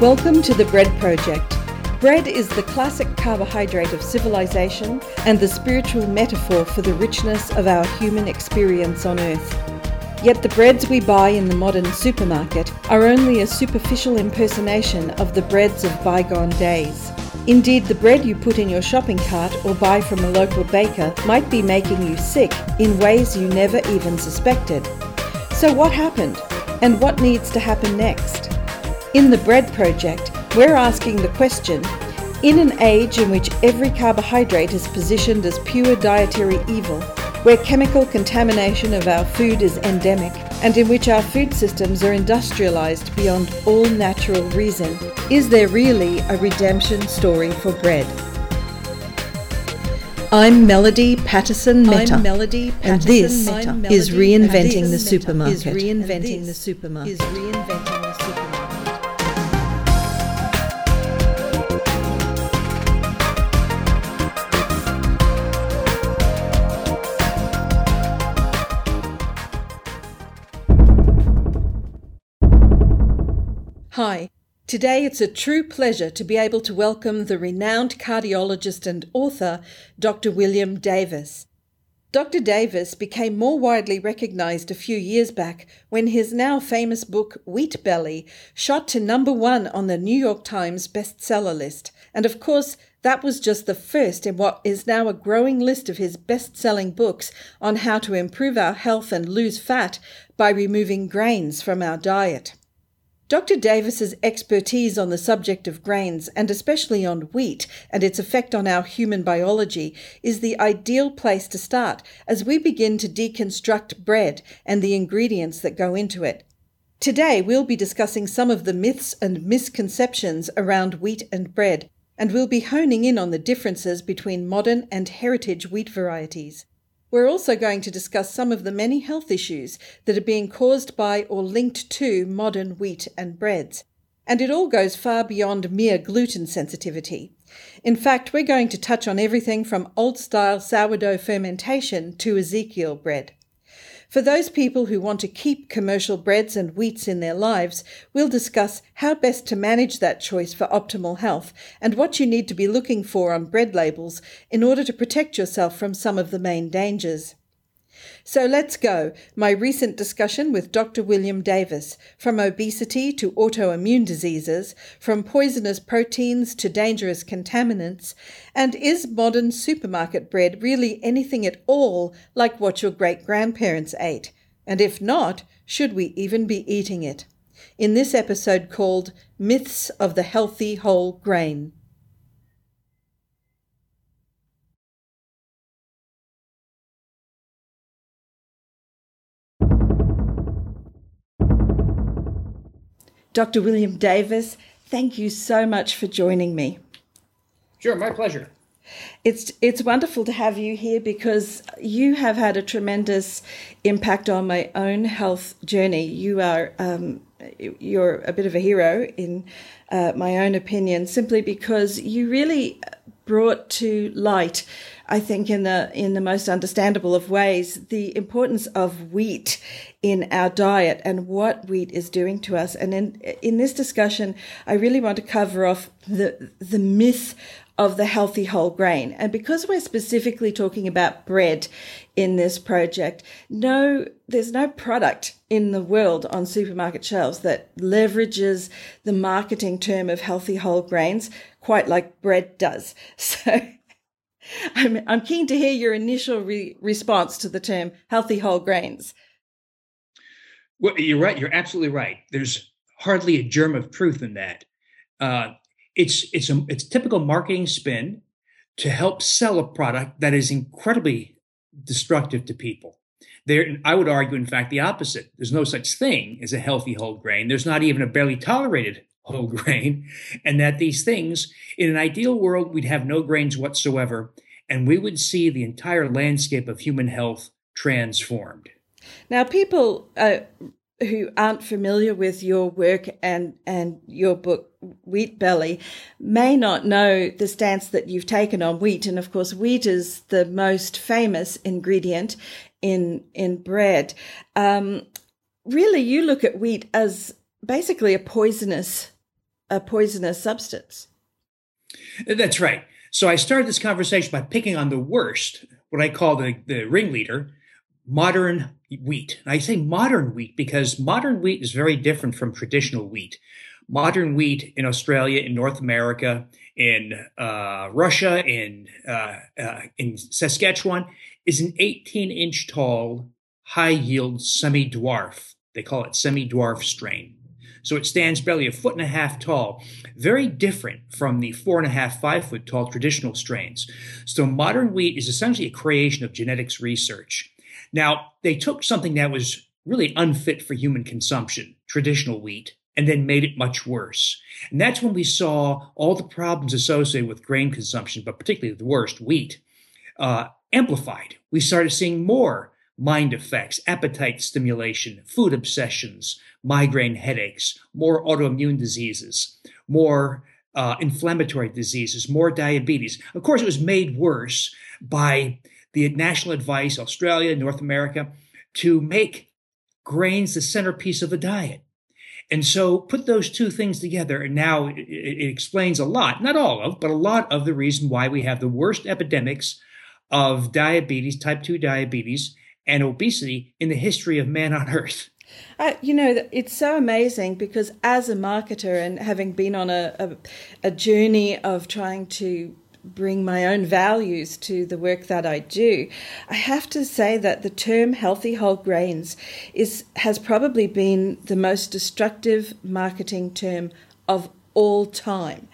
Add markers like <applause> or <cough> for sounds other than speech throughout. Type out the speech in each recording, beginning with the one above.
Welcome to the Bread Project. Bread is the classic carbohydrate of civilization and the spiritual metaphor for the richness of our human experience on earth. Yet the breads we buy in the modern supermarket are only a superficial impersonation of the breads of bygone days. Indeed, the bread you put in your shopping cart or buy from a local baker might be making you sick in ways you never even suspected. So, what happened? And what needs to happen next? In the Bread Project, we're asking the question in an age in which every carbohydrate is positioned as pure dietary evil, where chemical contamination of our food is endemic, and in which our food systems are industrialized beyond all natural reason, is there really a redemption story for bread? I'm Melody Patterson Meta. Melody and Patterson this Meta. is reinventing the Is supermarket. reinventing the supermarket. Is reinventing Hi. Today it's a true pleasure to be able to welcome the renowned cardiologist and author, Dr. William Davis. Dr. Davis became more widely recognized a few years back when his now famous book, Wheat Belly, shot to number one on the New York Times bestseller list. And of course, that was just the first in what is now a growing list of his best selling books on how to improve our health and lose fat by removing grains from our diet. Dr. Davis's expertise on the subject of grains, and especially on wheat and its effect on our human biology, is the ideal place to start as we begin to deconstruct bread and the ingredients that go into it. Today, we'll be discussing some of the myths and misconceptions around wheat and bread, and we'll be honing in on the differences between modern and heritage wheat varieties. We're also going to discuss some of the many health issues that are being caused by or linked to modern wheat and breads. And it all goes far beyond mere gluten sensitivity. In fact, we're going to touch on everything from old style sourdough fermentation to Ezekiel bread. For those people who want to keep commercial breads and wheats in their lives, we'll discuss how best to manage that choice for optimal health and what you need to be looking for on bread labels in order to protect yourself from some of the main dangers. So let's go. My recent discussion with Dr. William Davis from obesity to autoimmune diseases, from poisonous proteins to dangerous contaminants, and is modern supermarket bread really anything at all like what your great grandparents ate? And if not, should we even be eating it? In this episode called Myths of the Healthy Whole Grain. Dr. William Davis, thank you so much for joining me. Sure, my pleasure. It's it's wonderful to have you here because you have had a tremendous impact on my own health journey. You are um, you're a bit of a hero in uh, my own opinion, simply because you really brought to light, I think, in the in the most understandable of ways, the importance of wheat in our diet and what wheat is doing to us. And in in this discussion, I really want to cover off the the myth of the healthy whole grain. And because we're specifically talking about bread in this project, no, there's no product in the world on supermarket shelves that leverages the marketing term of healthy whole grains quite like bread does. <laughs> So I'm, I'm keen to hear your initial re- response to the term healthy whole grains. Well, you're right. You're absolutely right. There's hardly a germ of truth in that. Uh, it's it's a it's typical marketing spin to help sell a product that is incredibly destructive to people. There, I would argue, in fact, the opposite. There's no such thing as a healthy whole grain. There's not even a barely tolerated whole <laughs> grain, and that these things, in an ideal world, we'd have no grains whatsoever, and we would see the entire landscape of human health transformed. Now, people uh, who aren't familiar with your work and and your book Wheat Belly may not know the stance that you've taken on wheat, and of course, wheat is the most famous ingredient in in bread. Um, really, you look at wheat as basically a poisonous a poisonous substance. That's right. So I started this conversation by picking on the worst, what I call the, the ringleader, modern wheat. And I say modern wheat because modern wheat is very different from traditional wheat. Modern wheat in Australia, in North America, in uh, Russia, in uh, uh, in Saskatchewan, is an 18 inch tall, high yield semi dwarf. They call it semi dwarf strain. So it stands barely a foot and a half tall, very different from the four and a half, five foot tall traditional strains. So modern wheat is essentially a creation of genetics research. Now, they took something that was really unfit for human consumption, traditional wheat, and then made it much worse. And that's when we saw all the problems associated with grain consumption, but particularly the worst, wheat, uh, amplified. We started seeing more mind effects, appetite stimulation, food obsessions, migraine headaches, more autoimmune diseases, more uh, inflammatory diseases, more diabetes. Of course, it was made worse by the national advice, Australia, North America, to make grains the centerpiece of the diet. And so put those two things together, and now it, it, explains a lot, not all of, but a lot of the reason why we have the worst epidemics of diabetes, type 2 diabetes, and obesity in the history of man on earth. Uh, you know, it's so amazing because as a marketer and having been on a, a, a journey of trying to bring my own values to the work that I do, I have to say that the term healthy whole grains is has probably been the most destructive marketing term of all time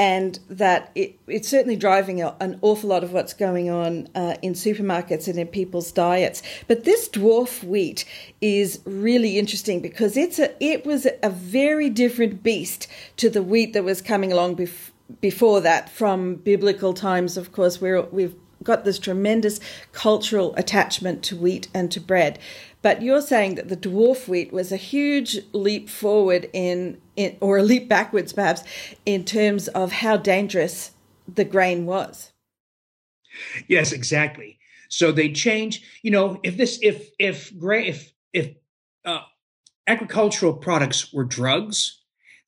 and that it, it's certainly driving an awful lot of what's going on uh, in supermarkets and in people's diets. But this dwarf wheat is really interesting because it's a it was a very different beast to the wheat that was coming along bef- before that from biblical times. Of course, we're, we've got this tremendous cultural attachment to wheat and to bread. But you're saying that the dwarf wheat was a huge leap forward in, in, or a leap backwards perhaps, in terms of how dangerous the grain was. Yes, exactly. So they change. You know, if this, if if grain, if if uh, agricultural products were drugs,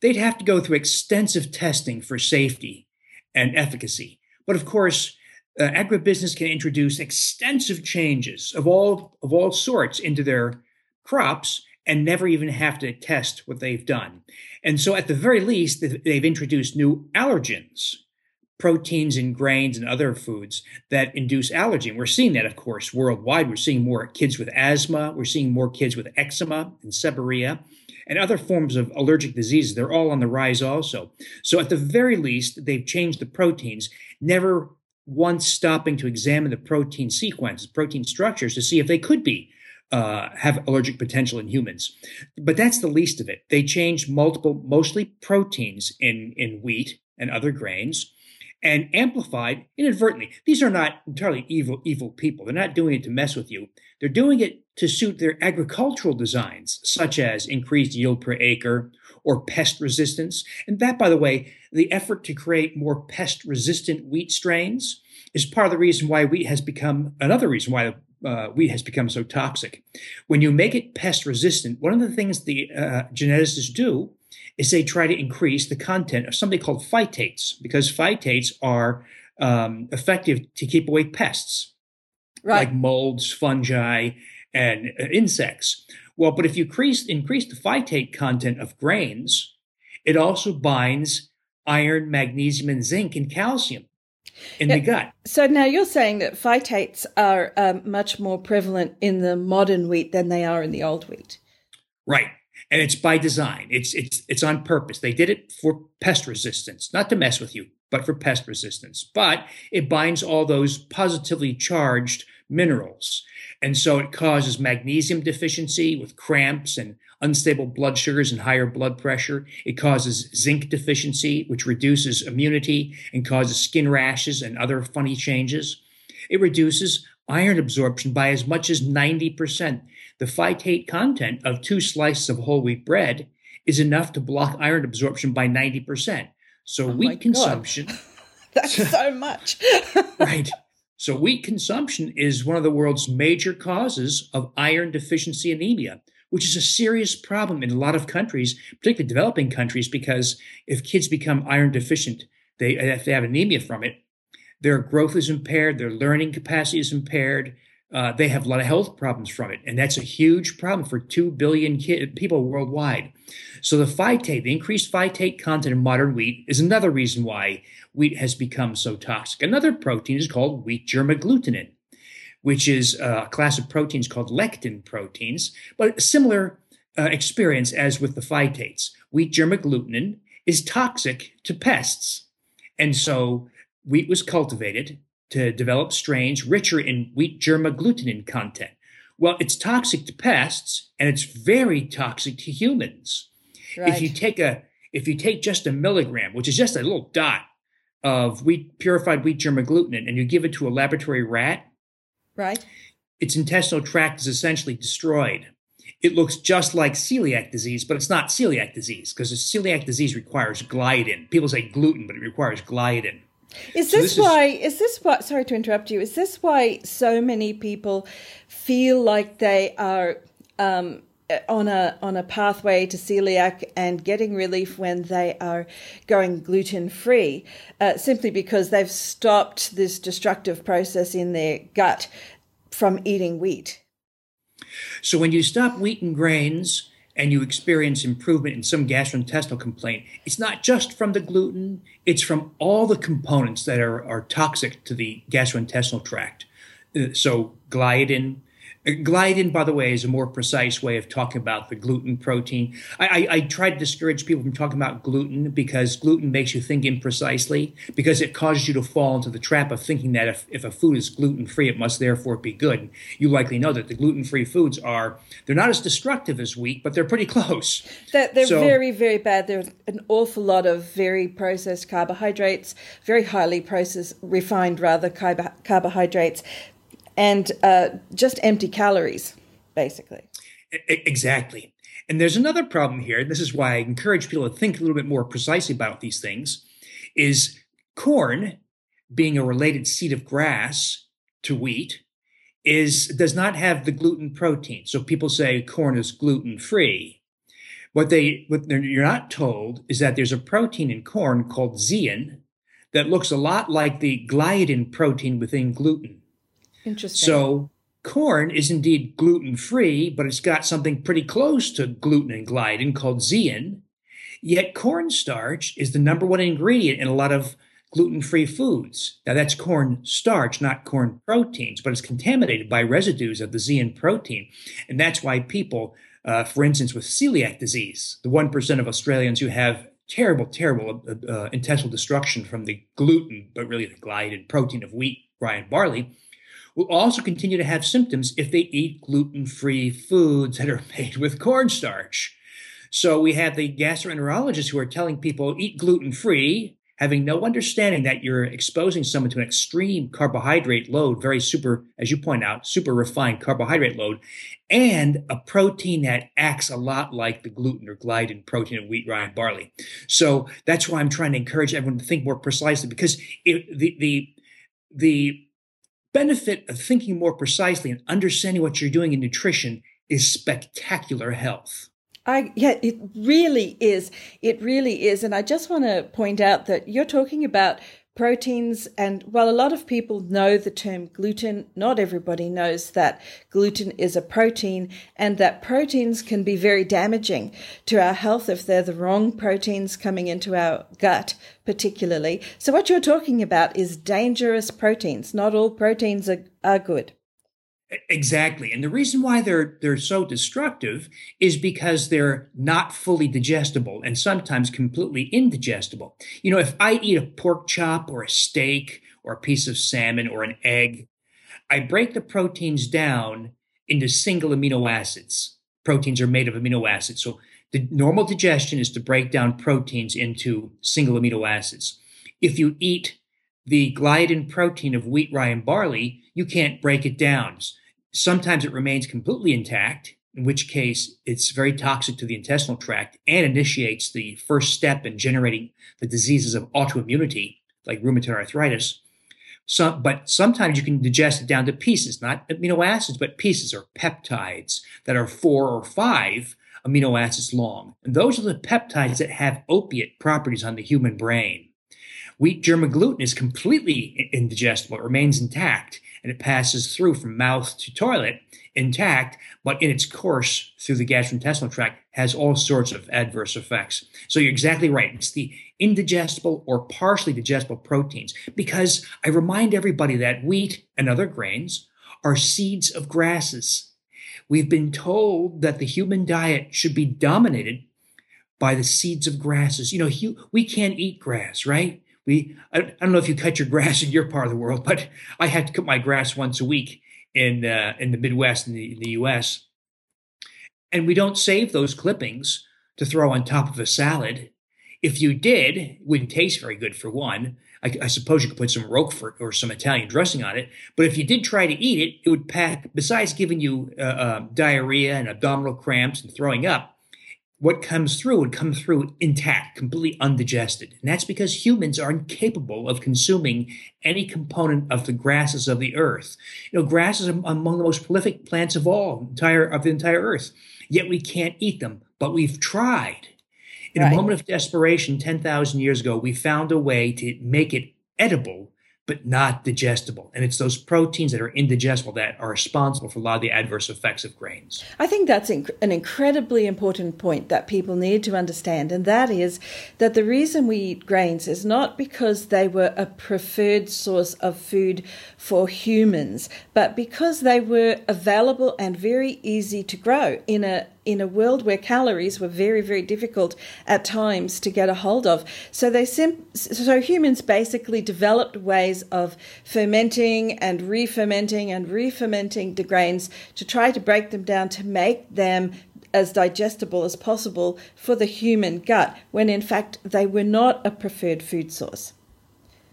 they'd have to go through extensive testing for safety and efficacy. But of course, uh, agribusiness can introduce extensive changes of all of all sorts into their crops and never even have to test what they've done. And so, at the very least, they've introduced new allergens, proteins in grains and other foods that induce allergy. And we're seeing that, of course, worldwide. We're seeing more kids with asthma. We're seeing more kids with eczema and seborrhea and other forms of allergic diseases. They're all on the rise also. So, at the very least, they've changed the proteins, never once stopping to examine the protein sequences, protein structures to see if they could be uh, have allergic potential in humans. But that's the least of it. They change multiple, mostly proteins in, in wheat and other grains and amplified inadvertently. These are not entirely evil, evil people. They're not doing it to mess with you. They're doing it to suit their agricultural designs, such as increased yield per acre or pest resistance. And that, by the way, the effort to create more pest resistant wheat strains is part of the reason why wheat has become another reason why uh, wheat has become so toxic. When you make it pest resistant, one of the things the uh, geneticists do is they try to increase the content of something called phytates because phytates are um, effective to keep away pests right. like molds, fungi, and uh, insects. Well, but if you increase, increase the phytate content of grains, it also binds iron, magnesium, and zinc and calcium in yeah, the gut. So now you're saying that phytates are um, much more prevalent in the modern wheat than they are in the old wheat. Right. And it's by design. It's it's it's on purpose. They did it for pest resistance, not to mess with you, but for pest resistance. But it binds all those positively charged minerals. And so it causes magnesium deficiency with cramps and unstable blood sugars and higher blood pressure. It causes zinc deficiency, which reduces immunity and causes skin rashes and other funny changes. It reduces iron absorption by as much as 90%. The phytate content of two slices of whole wheat bread is enough to block iron absorption by 90%. So oh wheat consumption. <laughs> That's so <laughs> much. <laughs> right. So, wheat consumption is one of the world's major causes of iron deficiency anemia, which is a serious problem in a lot of countries, particularly developing countries, because if kids become iron deficient, they, if they have anemia from it, their growth is impaired, their learning capacity is impaired, uh, they have a lot of health problems from it. And that's a huge problem for 2 billion people worldwide. So the phytate, the increased phytate content in modern wheat is another reason why wheat has become so toxic. Another protein is called wheat germ agglutinin, which is a class of proteins called lectin proteins, but a similar uh, experience as with the phytates. Wheat germ agglutinin is toxic to pests. And so wheat was cultivated to develop strains richer in wheat germ agglutinin content. Well, it's toxic to pests and it's very toxic to humans. Right. If you take a if you take just a milligram, which is just a little dot of wheat purified wheat germ agglutinin, and you give it to a laboratory rat, right, its intestinal tract is essentially destroyed. It looks just like celiac disease, but it's not celiac disease because celiac disease requires gliadin. People say gluten, but it requires gliadin. Is so this, this, why? Is, is this why? Sorry to interrupt you. Is this why so many people feel like they are um, on a on a pathway to celiac and getting relief when they are going gluten free, uh, simply because they've stopped this destructive process in their gut from eating wheat? So when you stop wheat and grains, and you experience improvement in some gastrointestinal complaint, it's not just from the gluten, it's from all the components that are, are toxic to the gastrointestinal tract. Uh, so, gliadin, Gliadin, by the way, is a more precise way of talking about the gluten protein. I, I, I, try to discourage people from talking about gluten because gluten makes you think imprecisely, because it causes you to fall into the trap of thinking that if, if a food is gluten free, it must therefore be good. You likely know that the gluten free foods are, they're not as destructive as wheat, but they're pretty <laughs> close. That they're so, very, very bad. There's an awful lot of very processed carbohydrates, very highly processed, refined rather, carbohydrates and uh, just empty calories, basically. Exactly. And there's another problem here. And This is why I encourage people to think a little bit more precisely about these things. Is corn, being a related seed of grass to wheat, is does not have the gluten protein. So people say corn is gluten free. What they what you're not told is that there's a protein in corn called zein that looks a lot like the gliadin protein within gluten. Interesting. So corn is indeed gluten free, but it's got something pretty close to gluten and gliadin called zein. Yet cornstarch is the number one ingredient in a lot of gluten free foods. Now that's corn starch, not corn proteins, but it's contaminated by residues of the zein protein. And that's why people, uh, for instance, with celiac disease, the 1% of Australians who have terrible, terrible uh, uh, intestinal destruction from the gluten, but really the gliadin protein of wheat, rye, and barley, will also continue to have symptoms if they eat gluten free foods that are <laughs> made with cornstarch. So we have the gastroenterologists who are telling people eat gluten free, having no understanding that you're exposing someone to an extreme carbohydrate load, very super, as you point out, super refined carbohydrate load, and a protein that acts a lot like the gluten or gliadin protein of wheat, rye, and barley. So that's why I'm trying to encourage everyone to think more precisely because it, the the the benefit of thinking more precisely and understanding what you're doing in nutrition is spectacular health. I yeah, it really is. It really is. And I just want to point out that you're talking about proteins. And while a lot of people know the term gluten, not everybody knows that gluten is a protein and that proteins can be very damaging to our health if they're the wrong proteins coming into our gut, particularly. So what you're talking about is dangerous proteins. Not all proteins are, are good. Exactly. And the reason why they're they're so destructive is because they're not fully digestible and sometimes completely indigestible. You know, if I eat a pork chop or a steak or a piece of salmon or an egg, I break the proteins down into single amino acids. Proteins are made of amino acids. So the normal digestion is to break down proteins into single amino acids. If you eat the gliadin protein of wheat, rye, and barley, you can't break it down. Sometimes it remains completely intact, in which case it's very toxic to the intestinal tract and initiates the first step in generating the diseases of autoimmunity, like rheumatoid arthritis. But sometimes you can digest it down to pieces, not amino acids, but pieces or peptides that are four or five amino acids long. And those are the peptides that have opiate properties on the human brain. Wheat germ agglutinin is completely indigestible. It remains intact and it passes through from mouth to toilet intact, but in its course through the gastrointestinal tract has all sorts of adverse effects. So you're exactly right. It's the indigestible or partially digestible proteins because I remind everybody that wheat and other grains are seeds of grasses. We've been told that the human diet should be dominated by the seeds of grasses. You know, we can't eat grass, right? We, I, don't know if you cut your grass in your part of the world, but I had to cut my grass once a week in uh, in the Midwest in the, in the U.S. And we don't save those clippings to throw on top of a salad. If you did, it wouldn't taste very good for one. I, I, suppose you could put some Roquefort or some Italian dressing on it. But if you did try to eat it, it would pack, besides giving you uh, uh, diarrhea and abdominal cramps and throwing up, what comes through would come through intact, completely undigested. And that's because humans are incapable of consuming any component of the grasses of the earth. You know, grasses are among the most prolific plants of all, entire of the entire earth. Yet we can't eat them, but we've tried. In right. a moment of desperation 10,000 years ago, we found a way to make it edible but not digestible. And it's those proteins that are indigestible that are responsible for a lot of the adverse effects of grains. I think that's an incredibly important point that people need to understand. And that is that the reason we eat grains is not because they were a preferred source of food for humans, but because they were available and very easy to grow in a in a world where calories were very, very difficult at times to get a hold of. So they sim- so humans basically developed ways of fermenting and re-fermenting and re-fermenting the grains to try to break them down to make them as digestible as possible for the human gut, when in fact they were not a preferred food source.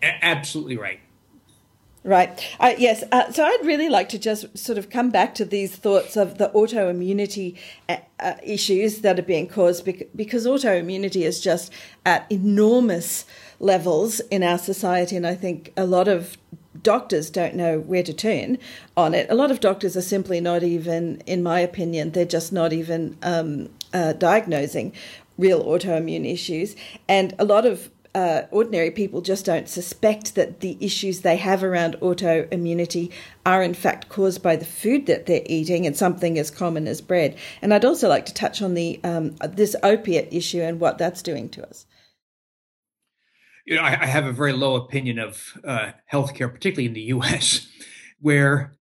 Absolutely right. Right. Uh, yes. Uh, so I'd really like to just sort of come back to these thoughts of the autoimmunity uh, uh issues that are being caused because autoimmunity is just at enormous levels in our society. And I think a lot of doctors don't know where to turn on it. A lot of doctors are simply not even, in my opinion, they're just not even um, uh, diagnosing real autoimmune issues. And a lot of uh, ordinary people just don't suspect that the issues they have around autoimmunity are in fact caused by the food that they're eating and something as common as bread. And I'd also like to touch on the um, this opiate issue and what that's doing to us. You know, I, I have a very low opinion of uh, healthcare, particularly in the <laughs> U.S., where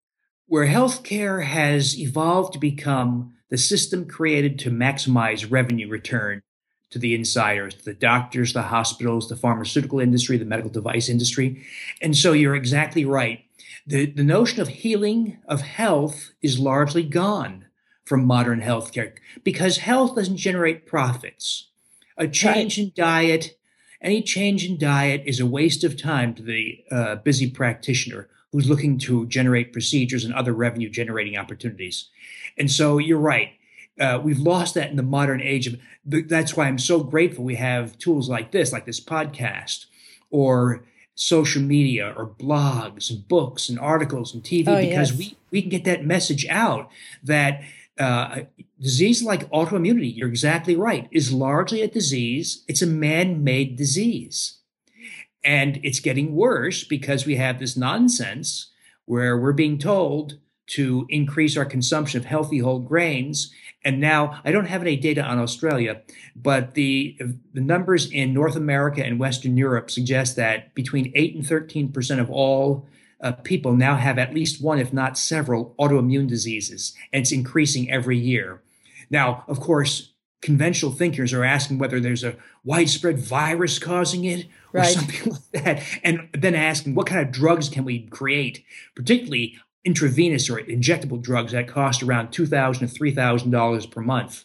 where healthcare has evolved to become the system created to maximize revenue return to the insiders, the doctors, the hospitals, the pharmaceutical industry, the medical device industry. And so you're exactly right. The, the notion of healing, of health, is largely gone from modern healthcare because health doesn't generate profits. A change right. in diet, any change in diet is a waste of time to the uh, busy practitioner who's looking to generate procedures and other revenue generating opportunities. And so you're right uh, we've lost that in the modern age of that's why i'm so grateful we have tools like this like this podcast or social media or blogs and books and articles and tv oh, because yes. we, we can get that message out that uh, disease like autoimmunity you're exactly right is largely a disease it's a man-made disease and it's getting worse because we have this nonsense where we're being told to increase our consumption of healthy whole grains and now I don't have any data on Australia, but the the numbers in North America and Western Europe suggest that between eight and thirteen percent of all uh, people now have at least one, if not several, autoimmune diseases, and it's increasing every year. Now, of course, conventional thinkers are asking whether there's a widespread virus causing it or right. something <laughs> like that, and then asking what kind of drugs can we create, particularly intravenous or injectable drugs that cost around $2,000 to $3,000 per month.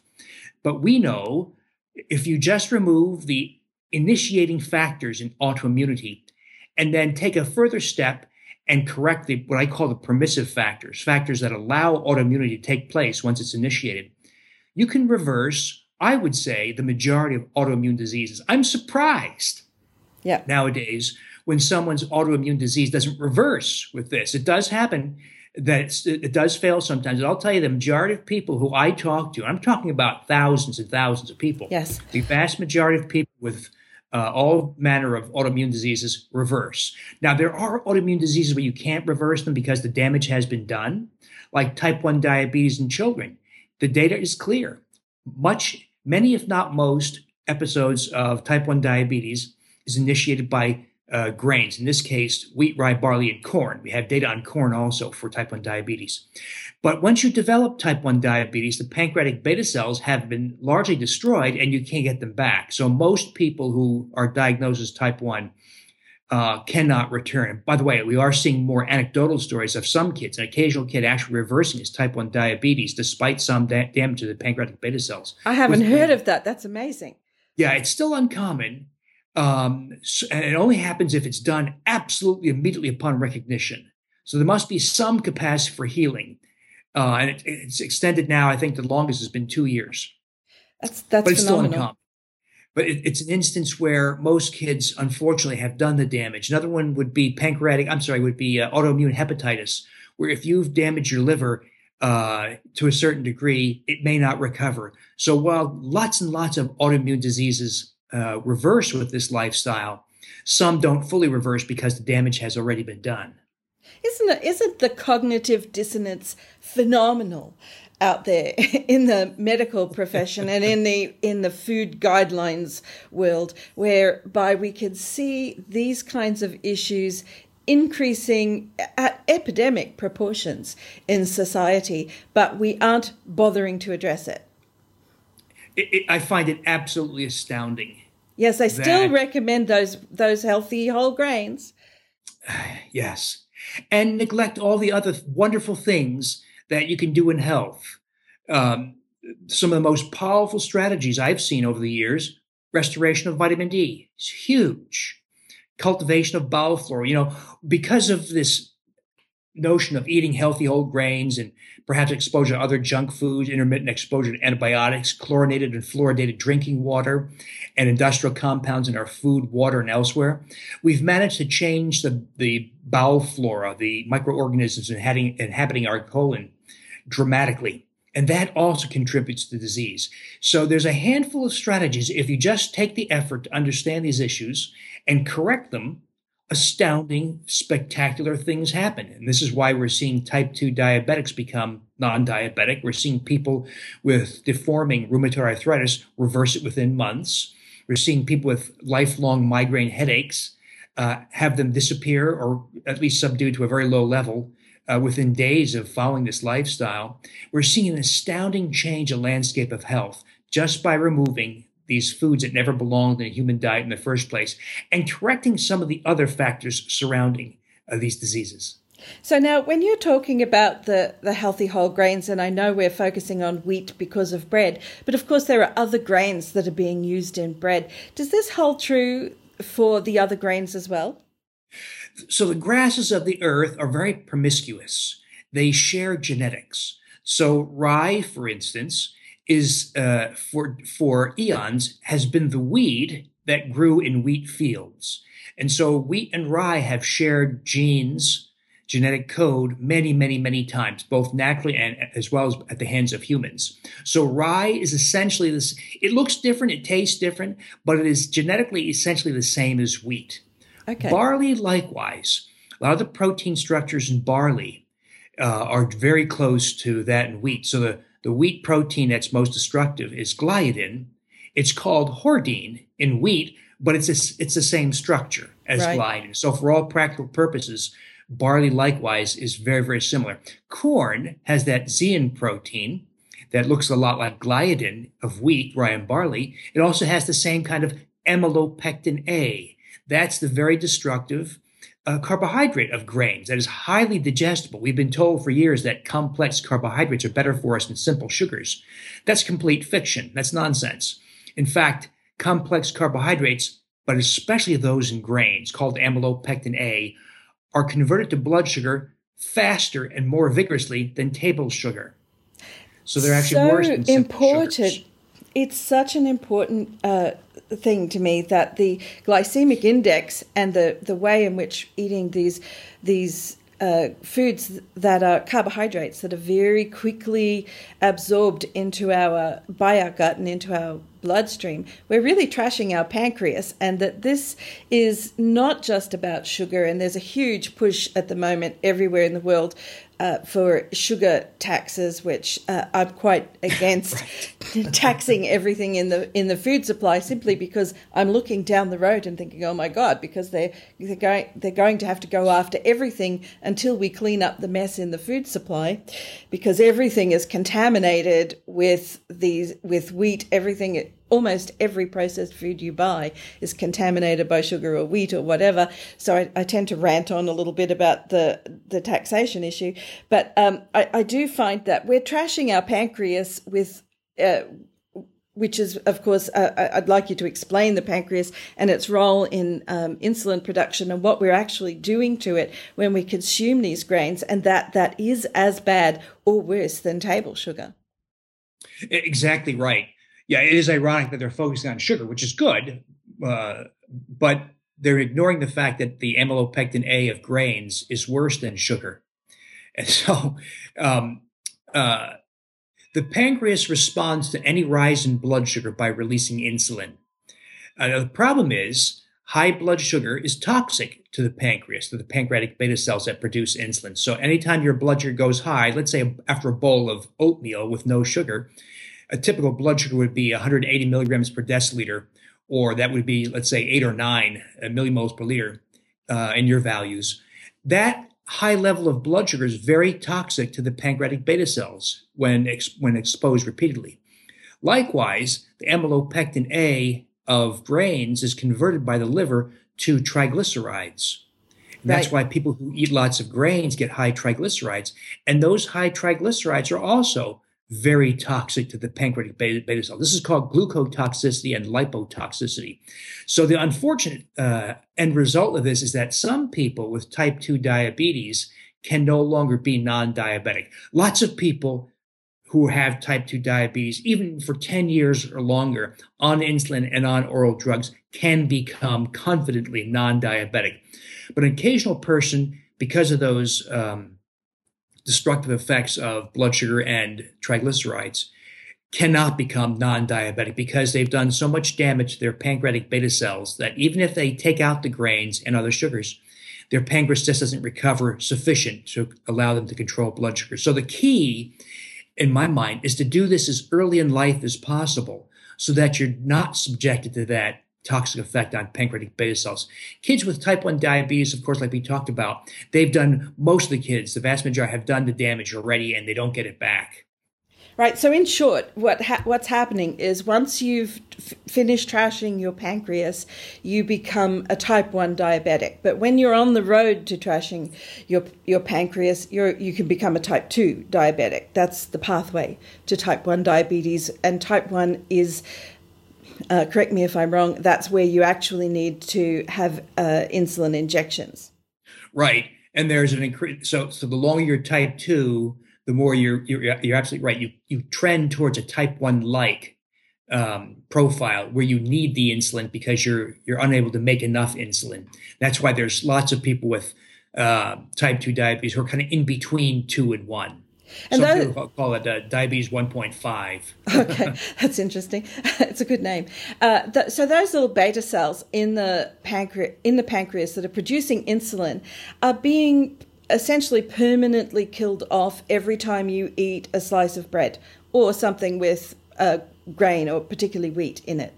But we know if you just remove the initiating factors in autoimmunity and then take a further step and correct the, what I call the permissive factors, factors that allow autoimmunity to take place once it's initiated, you can reverse, I would say, the majority of autoimmune diseases. I'm surprised yeah. nowadays when someone's autoimmune disease doesn't reverse with this. It does happen that it does fail sometimes. And I'll tell you, the majority of people who I talk to, I'm talking about thousands and thousands of people. Yes. The vast majority of people with uh, all manner of autoimmune diseases reverse. Now, there are autoimmune diseases where you can't reverse them because the damage has been done, like type 1 diabetes in children. The data is clear. Much, many, if not most, episodes of type 1 diabetes is initiated by uh, grains, in this case, wheat, rye, barley, and corn. We have data on corn also for type 1 diabetes. But once you develop type 1 diabetes, the pancreatic beta cells have been largely destroyed and you can't get them back. So most people who are diagnosed as type 1 uh, cannot return. By the way, we are seeing more anecdotal stories of some kids, an occasional kid actually reversing his type 1 diabetes despite some da- damage to the pancreatic beta cells. I haven't heard of that. That's amazing. Yeah, it's still uncommon. Um, and it only happens if it's done absolutely immediately upon recognition. So there must be some capacity for healing. Uh, and it, it's extended now. I think the longest has been two years. That's that's but it's phenomenal. still uncommon. But it, it's an instance where most kids, unfortunately, have done the damage. Another one would be pancreatic. I'm sorry, would be uh, autoimmune hepatitis, where if you've damaged your liver uh, to a certain degree, it may not recover. So while lots and lots of autoimmune diseases uh, reverse with this lifestyle. Some don't fully reverse because the damage has already been done. Isn't it, isn't the cognitive dissonance phenomenal out there <laughs> in the medical profession and in the in the food guidelines world, whereby we can see these kinds of issues increasing at epidemic proportions in society, but we aren't bothering to address it? It, it I find it absolutely astounding Yes, I still recommend those those healthy whole grains. <sighs> Yes. And neglect all the other wonderful things that you can do in health. Um, some of the most powerful strategies I've seen over the years restoration of vitamin D is huge. Cultivation of bowel flora. You know, because of this notion of eating healthy whole grains and perhaps exposure to other junk foods, intermittent exposure to antibiotics, chlorinated and fluoridated drinking water, and industrial compounds in our food, water, and elsewhere, we've managed to change the, the bowel flora, the microorganisms inhabiting, inhabiting our colon dramatically. And that also contributes to disease. So there's a handful of strategies. If you just take the effort to understand these issues and correct them, astounding, spectacular things happen. And this is why we're seeing type 2 diabetics become non diabetic. We're seeing people with deforming rheumatoid arthritis reverse it within months. We're seeing people with lifelong migraine headaches uh, have them disappear or at least subdued to a very low level. Uh, within days of following this lifestyle, we're seeing an astounding change in landscape of health just by removing these foods that never belonged in a human diet in the first place, and correcting some of the other factors surrounding uh, these diseases. So now, when you're talking about the, the healthy whole grains, and I know we're focusing on wheat because of bread, but of course there are other grains that are being used in bread. Does this hold true for the other grains as well? So the grasses of the earth are very promiscuous. They share genetics. So rye, for instance, is uh, for for eons has been the weed that grew in wheat fields, and so wheat and rye have shared genes, genetic code many, many, many times, both naturally and as well as at the hands of humans. So rye is essentially this. It looks different, it tastes different, but it is genetically essentially the same as wheat. Okay. Barley, likewise, a lot of the protein structures in barley uh, are very close to that in wheat. So the the wheat protein that's most destructive is gliadin. It's called hordein in wheat, but it's a, it's the same structure as right. gliadin. So for all practical purposes, barley likewise is very very similar. Corn has that zein protein that looks a lot like gliadin of wheat, rye, and barley. It also has the same kind of amylopectin A. That's the very destructive a carbohydrate of grains that is highly digestible. We've been told for years that complex carbohydrates are better for us than simple sugars. That's complete fiction. That's nonsense. In fact, complex carbohydrates, but especially those in grains called amylopectin A, are converted to blood sugar faster and more vigorously than table sugar. So they're actually so worse than important. Sugars it's such an important uh, thing to me that the glycemic index and the, the way in which eating these these uh, foods that are carbohydrates that are very quickly absorbed into our by our gut and into our bloodstream, we're really trashing our pancreas, and that this is not just about sugar. And there's a huge push at the moment everywhere in the world uh, for sugar taxes, which uh, I'm quite <laughs> against taxing everything in the in the food supply simply because I'm looking down the road and thinking, oh my god, because they they're going they're going to have to go after everything until we clean up the mess in the food supply, because everything is contaminated with these with wheat, everything almost every processed food you buy is contaminated by sugar or wheat or whatever. So I, I tend to rant on a little bit about the the taxation issue, but um, I, I, do find that we're trashing our pancreas with. Uh, which is, of course, uh, I'd like you to explain the pancreas and its role in um, insulin production and what we're actually doing to it when we consume these grains, and that that is as bad or worse than table sugar. Exactly right yeah, it is ironic that they're focusing on sugar, which is good, uh, but they're ignoring the fact that the amylopectin A of grains is worse than sugar. And <laughs> so um, uh, the pancreas responds to any rise in blood sugar by releasing insulin. Uh, the problem is high blood sugar is toxic to the pancreas, to the pancreatic beta cells that produce insulin. So anytime your blood sugar goes high, let's say after a bowl of oatmeal with no sugar, a typical blood sugar would be 180 milligrams per deciliter, or that would be, let's say, eight or nine millimoles per liter uh, in your values. That high level of blood sugar is very toxic to the pancreatic beta cells when, ex- when exposed repeatedly. Likewise, the amylopectin A of grains is converted by the liver to triglycerides. That's right. why people who eat lots of grains get high triglycerides. And those high triglycerides are also very toxic to the pancreatic beta, beta cell. This is called glucotoxicity and lipotoxicity. So the unfortunate uh, end result of this is that some people with type 2 diabetes can no longer be non-diabetic. Lots of people who have type 2 diabetes, even for 10 years or longer, on insulin and on oral drugs, can become confidently non diabetic. But an occasional person, because of those um, destructive effects of blood sugar and triglycerides cannot become non-diabetic because they've done so much damage to their pancreatic beta cells that even if they take out the grains and other sugars, their pancreas just doesn't recover sufficient to allow them to control blood sugar. So the key, in my mind, is to do this as early in life as possible so that you're not subjected to that toxic effect on pancreatic beta cells. Kids with type 1 diabetes, of course, like we talked about, they've done, most of the kids, the vast majority have done the damage already and they don't get it back. Right. So, in short, what ha- what's happening is once you've f- finished trashing your pancreas, you become a type one diabetic. But when you're on the road to trashing your your pancreas, you you can become a type two diabetic. That's the pathway to type one diabetes. And type one is uh, correct me if I'm wrong, that's where you actually need to have uh, insulin injections. Right. And there's an increase. So, so the longer you're type two, the more you're, you're, you're absolutely right. You, you trend towards a type one like um, profile where you need the insulin because you're, you're unable to make enough insulin. That's why there's lots of people with uh, type 2 diabetes who are kind of in between two and one. And Some people call it uh, diabetes 1.5. <laughs> okay, that's interesting. <laughs> it's a good name. Uh, th- so those little beta cells in the pancreas in the pancreas that are producing insulin are being essentially permanently killed off every time you eat a slice of bread or something with a grain or particularly wheat in it.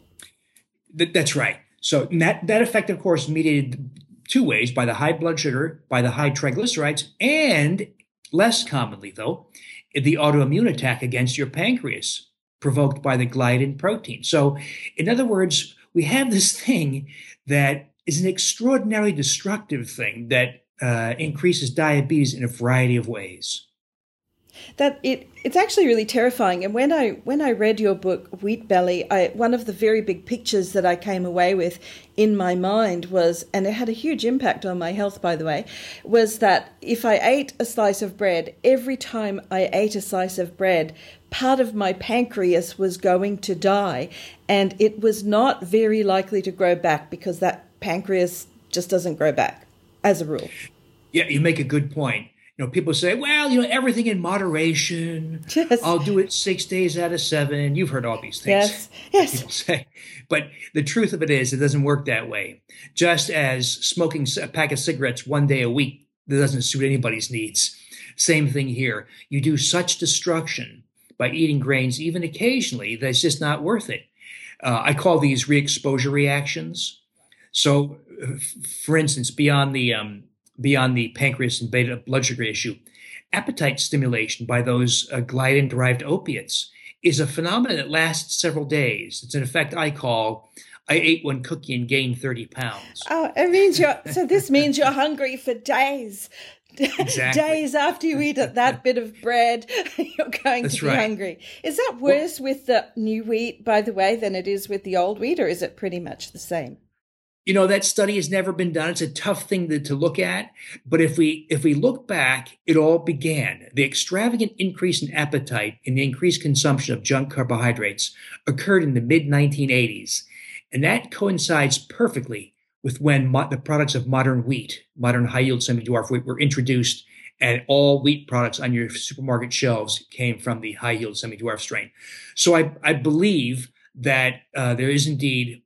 Th- that's right. So that that effect, of course, mediated two ways: by the high blood sugar, by the high triglycerides, and Less commonly, though, the autoimmune attack against your pancreas provoked by the gliadin protein. So, in other words, we have this <laughs> thing that is an extraordinarily destructive thing that uh, increases diabetes in a variety of ways. That it it's actually really terrifying. And when I when I read your book Wheat Belly, I, one of the very big pictures that I came away with in my mind was, and it had a huge impact on my health, by the way, was that if I ate a slice of bread, every time I ate a slice of bread, part of my pancreas was going to die, and it was not very likely to grow back because that pancreas just doesn't grow back as a rule. Yeah, you make a good point you know, people say, well, you know, everything in moderation. Yes. I'll do it six days out of seven. You've heard all these things. Yes. Yes. People say, but the truth of it is, it doesn't work that way. Just as smoking a pack of cigarettes one day a week that doesn't suit anybody's needs. Same thing here. You do such destruction by eating grains, even occasionally, that it's just not worth it. Uh, I call these re-exposure reactions. So, for instance, beyond the um, beyond the pancreas and beta blood sugar issue, appetite stimulation by those uh, gliadin derived opiates is a phenomenon that lasts several days. It's an effect I call I ate one cookie and gained 30 pounds. Oh, it means you're, so this means you're hungry for days. Exactly. days after you eat that bit of bread, <laughs> you're going That's to be right. hungry. Is that worse well, with the new wheat, by the way, than it is with the old wheat, or is it pretty much the same? You know that study has never been done. It's a tough thing to, to, look at. But if we if we look back it all began. The extravagant increase in appetite and the increased consumption of junk carbohydrates occurred in the mid 1980s and that coincides perfectly with when mo- the products of modern wheat modern high yield semi dwarf wheat were introduced and all wheat products on your supermarket shelves came from the high yield semi dwarf strain. So i, I believe that uh, there is indeed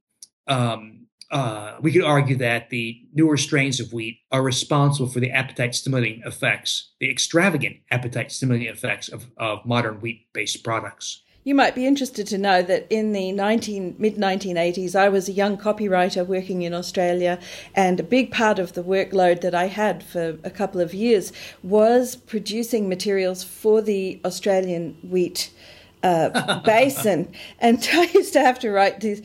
um, uh, we could argue that the newer strains of wheat are responsible for the appetite stimulating effects, the extravagant appetite stimulating effects of, of modern wheat based products. You might be interested to know that in the 19, mid 1980s, I was a young copywriter working in Australia, and a big part of the workload that I had for a couple of years was producing materials for the Australian wheat uh, basin. And <laughs> I used to have to write this,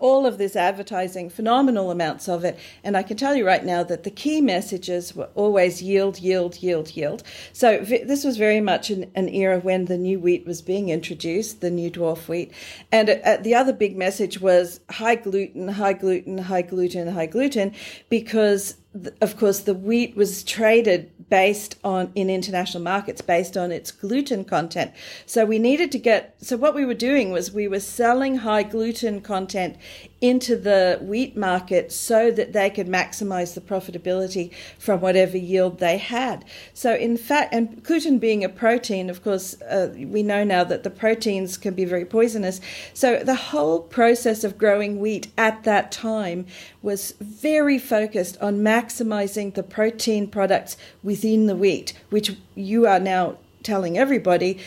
all of this advertising, phenomenal amounts of it. And I can tell you right now that the key messages were always yield, yield, yield, yield. So this was very much an, an era when the new wheat was being introduced, the new dwarf wheat. And uh, the other big message was high gluten, high gluten, high gluten, high gluten, because of course, the wheat was traded based on in international markets based on its gluten content. So we needed to get so what we were doing was we were selling high gluten content into the wheat market so that they could maximize the profitability from whatever yield they had. So, in fact, and gluten being a protein, of course, uh, we know now that the proteins can be very poisonous. So, the whole process of growing wheat at that time was very focused on maximizing the protein products within the wheat, which you are now telling everybody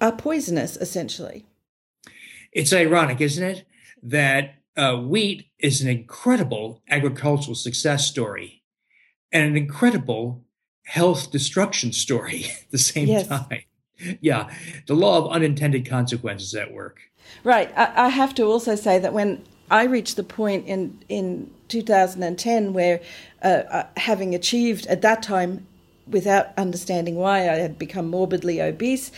are poisonous essentially. It's ironic, isn't it? That uh, wheat is an incredible agricultural success story and an incredible health destruction story <laughs> at the same yes. time. Yeah, the law of unintended consequences at work. Right. I, I have to also say that when I reached the point in in 2010 where, uh, uh, having achieved at that time, without understanding why, I had become morbidly obese,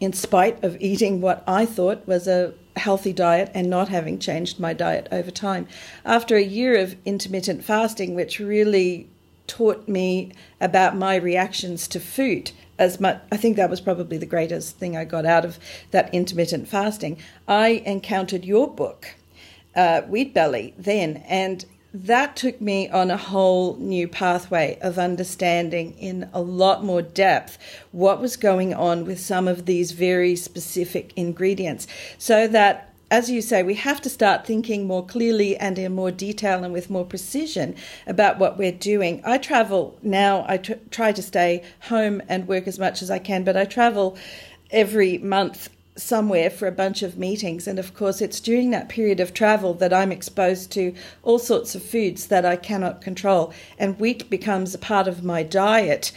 in spite of eating what I thought was a healthy diet and not having changed my diet over time. After a year of intermittent fasting, which really taught me about my reactions to food as much I think that was probably the greatest thing I got out of that intermittent fasting. I encountered your book, uh, Wheat Belly, then, and that took me on a whole new pathway of understanding in a lot more depth what was going on with some of these very specific ingredients so that as you say, we have to start thinking more clearly and in more detail and with more precision about what we're doing. I travel now, I t- try to stay home and work as much as I can, but I travel every month somewhere for a bunch of meetings. And of course, it's during that period of travel that I'm exposed to all sorts of foods that I cannot control. And wheat becomes a part of my diet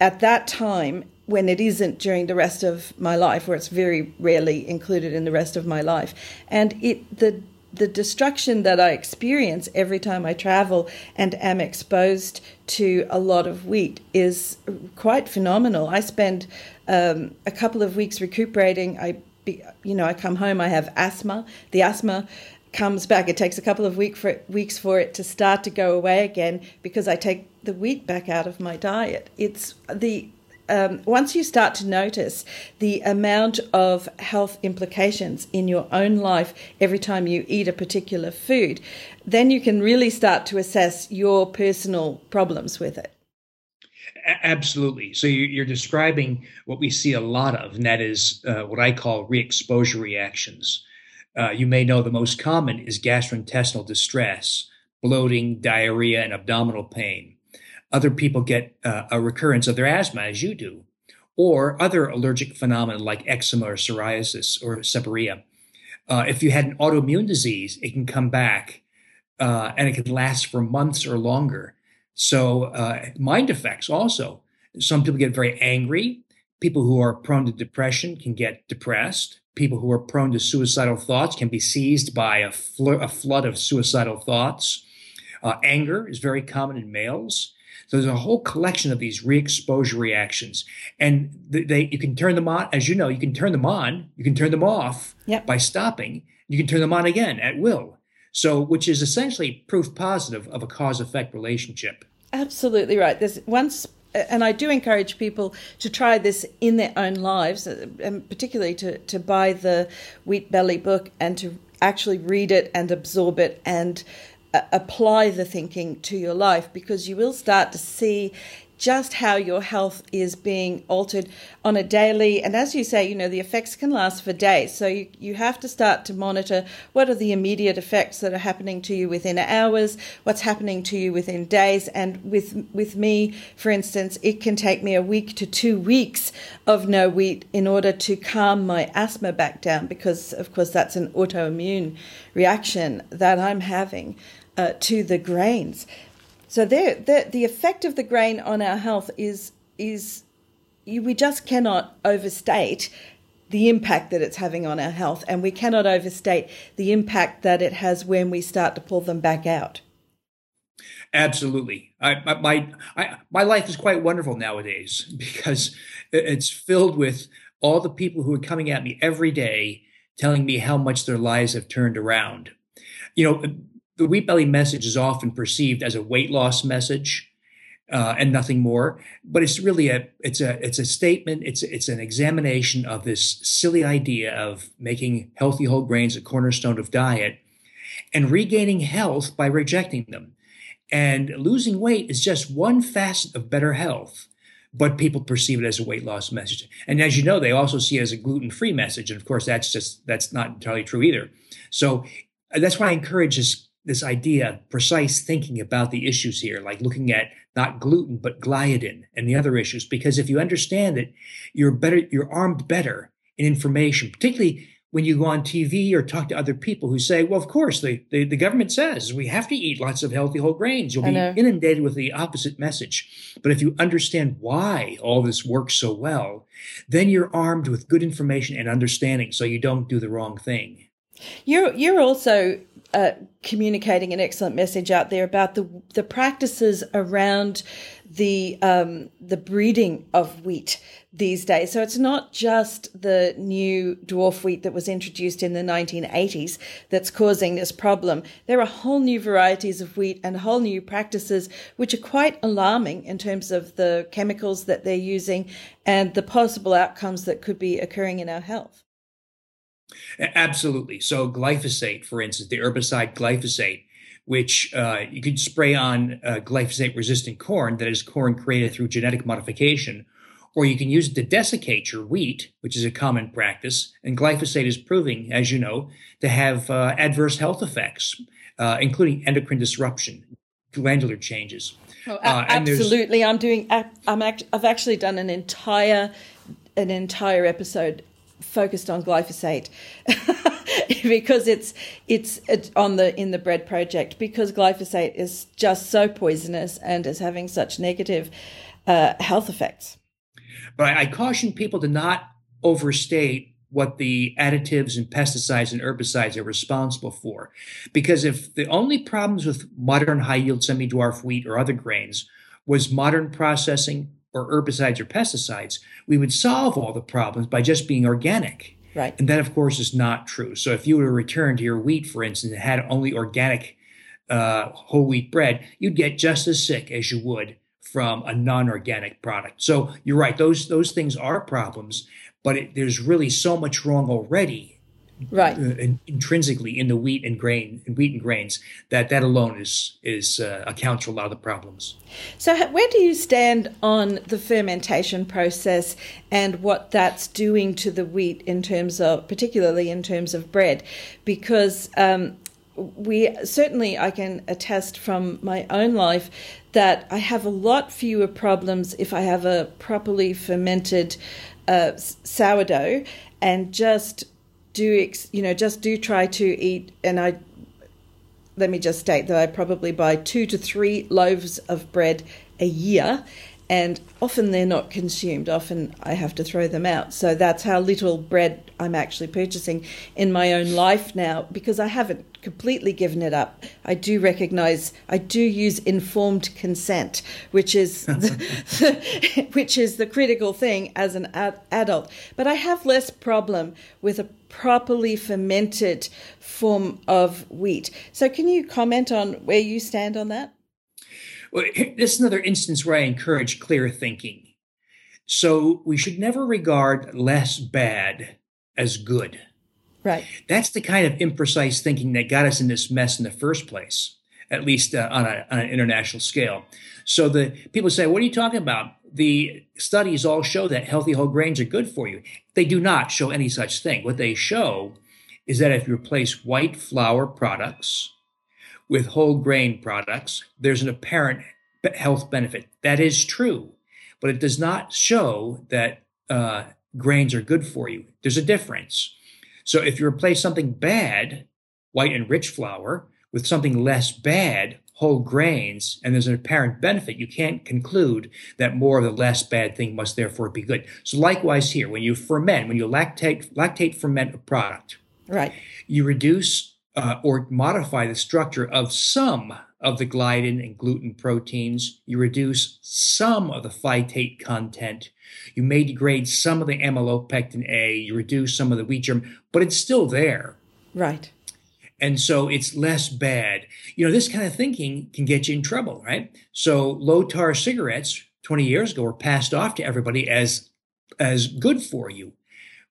at that time when it isn't during the rest of my life, where it's very rarely included in the rest of my life. And it the the destruction that I experience every time I travel and am exposed to a lot of wheat is quite phenomenal. I spend um, a couple of weeks recuperating. I, you know, I come home. I have asthma. The asthma comes back. It takes a couple of week for, weeks for it to start to go away again because I take the wheat back out of my diet. It's the um, once you start to notice the amount of health implications in your own life every time you eat a particular food, then you can really start to assess your personal problems with it. Absolutely. So you're describing what we see a lot of, and that is uh, what I call re exposure reactions. Uh, you may know the most common is gastrointestinal distress, bloating, diarrhea, and abdominal pain. Other people get uh, a recurrence of their asthma, as you do, or other allergic phenomena like eczema or psoriasis or seborrhea. Uh, if you had an autoimmune disease, it can come back uh, and it can last for months or longer. So, uh, mind effects also. Some people get very angry. People who are prone to depression can get depressed. People who are prone to suicidal thoughts can be seized by a, fl- a flood of suicidal thoughts. Uh, anger is very common in males. So there's a whole collection of these re-exposure reactions, and they, they, you can turn them on. As you know, you can turn them on, you can turn them off yep. by stopping. You can turn them on again at will. So, which is essentially proof positive of a cause-effect relationship. Absolutely right. There's once and I do encourage people to try this in their own lives, uh, and particularly to, to buy the Wheat Belly book and to actually read it and absorb it and apply the thinking to your life because you will start to see just how your health is being altered on a daily. And as you say you know the effects can last for days. So you, you have to start to monitor what are the immediate effects that are happening to you within hours what's happening to you within days. And with with me for instance it can take me a week to two weeks of no wheat in order to calm my asthma back down because of course that's an autoimmune reaction that i'm having uh, to the grains. So there, the, the effect of the grain on our health is is you, we just cannot overstate the impact that it's having on our health, and we cannot overstate the impact that it has when we start to pull them back out. Absolutely, I, my I, my life is quite wonderful nowadays <laughs> because it's filled with all the people who are coming at me every day, telling me how much their lives have turned around. You know, the wheat belly message is often perceived as a weight loss message uh, and nothing more. But it's really a it's a it's a statement. It's it's an examination of this silly idea of making healthy whole grains a cornerstone of diet and regaining health by rejecting them. And losing weight is just one facet of better health. But people perceive it as a weight loss message. And as you know, they also see it as a gluten free message. And of course, that's just, that's not entirely true either. So uh, that's why I encourage this this idea, precise thinking about the issues here, like looking at not gluten, but gliadin and the other issues. Because if you understand it, you're better, you're armed better in information, particularly when you go on TV or talk to other people who say, well, of course, the, the, the government says we have to eat lots of healthy whole grains. You'll be inundated with the opposite message. But if you understand why all this works so well, then you're armed with good information and understanding so you don't do the wrong thing. You're, you're also uh, communicating an excellent message out there about the the practices around the um, the breeding of wheat these days. So it's not just the new dwarf wheat that was introduced in the 1980s that's causing this problem. There are whole new varieties of wheat and whole new practices which are quite alarming in terms of the chemicals that they're using and the possible outcomes that could be occurring in our health. Absolutely. So glyphosate, for instance, the herbicide glyphosate, which uh, you could spray on uh, glyphosate-resistant corn, that is corn created through genetic modification, or you can use it to desiccate your wheat, which is a common practice. And glyphosate is proving, as you know, to have uh, adverse health effects, uh, including endocrine disruption, glandular changes. Oh, uh, absolutely, I'm doing. I'm act, I've actually done an entire an entire episode focused on glyphosate <laughs> because it's, it's on the in the bread project because glyphosate is just so poisonous and is having such negative uh, health effects. But I caution people to not overstate what the additives and pesticides and herbicides are responsible for. Because if the only problems with modern high yield semi dwarf wheat or other grains was modern processing or herbicides or pesticides, we would solve all the problems by just being organic. Right. And that, of course, is not true. So if you were to return to your wheat, for instance, and had only organic uh, whole wheat bread, you'd get just as sick as you would from a non-organic product. So you're right; those those things are problems, but it, there's really so much wrong already, right? Uh, in, intrinsically in the wheat and grain, in wheat and grains, that that alone is is uh, accounts for a lot of the problems. So where do you stand on the fermentation process and what that's doing to the wheat in terms of, particularly in terms of bread, because um, we certainly I can attest from my own life that I have a lot fewer problems if I have a properly fermented uh, sourdough and just do you know just do try to eat and I let me just state that I probably buy two to three loaves of bread a year and often they're not consumed. Often I have to throw them out. So that's how little bread I'm actually purchasing in my own life now because I haven't completely given it up. I do recognize I do use informed consent, which is <laughs> the, <laughs> which is the critical thing as an ad- adult. But I have less problem with a properly fermented form of wheat. So can you comment on where you stand on that? Well, this is another instance where I encourage clear thinking. So we should never regard less bad as good. Right. That's the kind of imprecise thinking that got us in this mess in the first place, at least uh, on, a, on an international scale. So the people say, "What are you talking about?" The studies all show that healthy whole grains are good for you. They do not show any such thing. What they show is that if you replace white flour products with whole grain products, there's an apparent health benefit. That is true, but it does not show that uh, grains are good for you. There's a difference. So if you replace something bad, white enriched flour, with something less bad, whole grains, and there's an apparent benefit, you can't conclude that more of the less bad thing must therefore be good. So likewise here, when you ferment, when you lactate, lactate ferment a product, right, you reduce uh, or modify the structure of some of the gliadin and gluten proteins. You reduce some of the phytate content. You may degrade some of the amylopectin A. You reduce some of the wheat germ, but it's still there. Right. And so it's less bad. You know, this kind of thinking can get you in trouble, right? So low tar cigarettes 20 years ago were passed off to everybody as as good for you.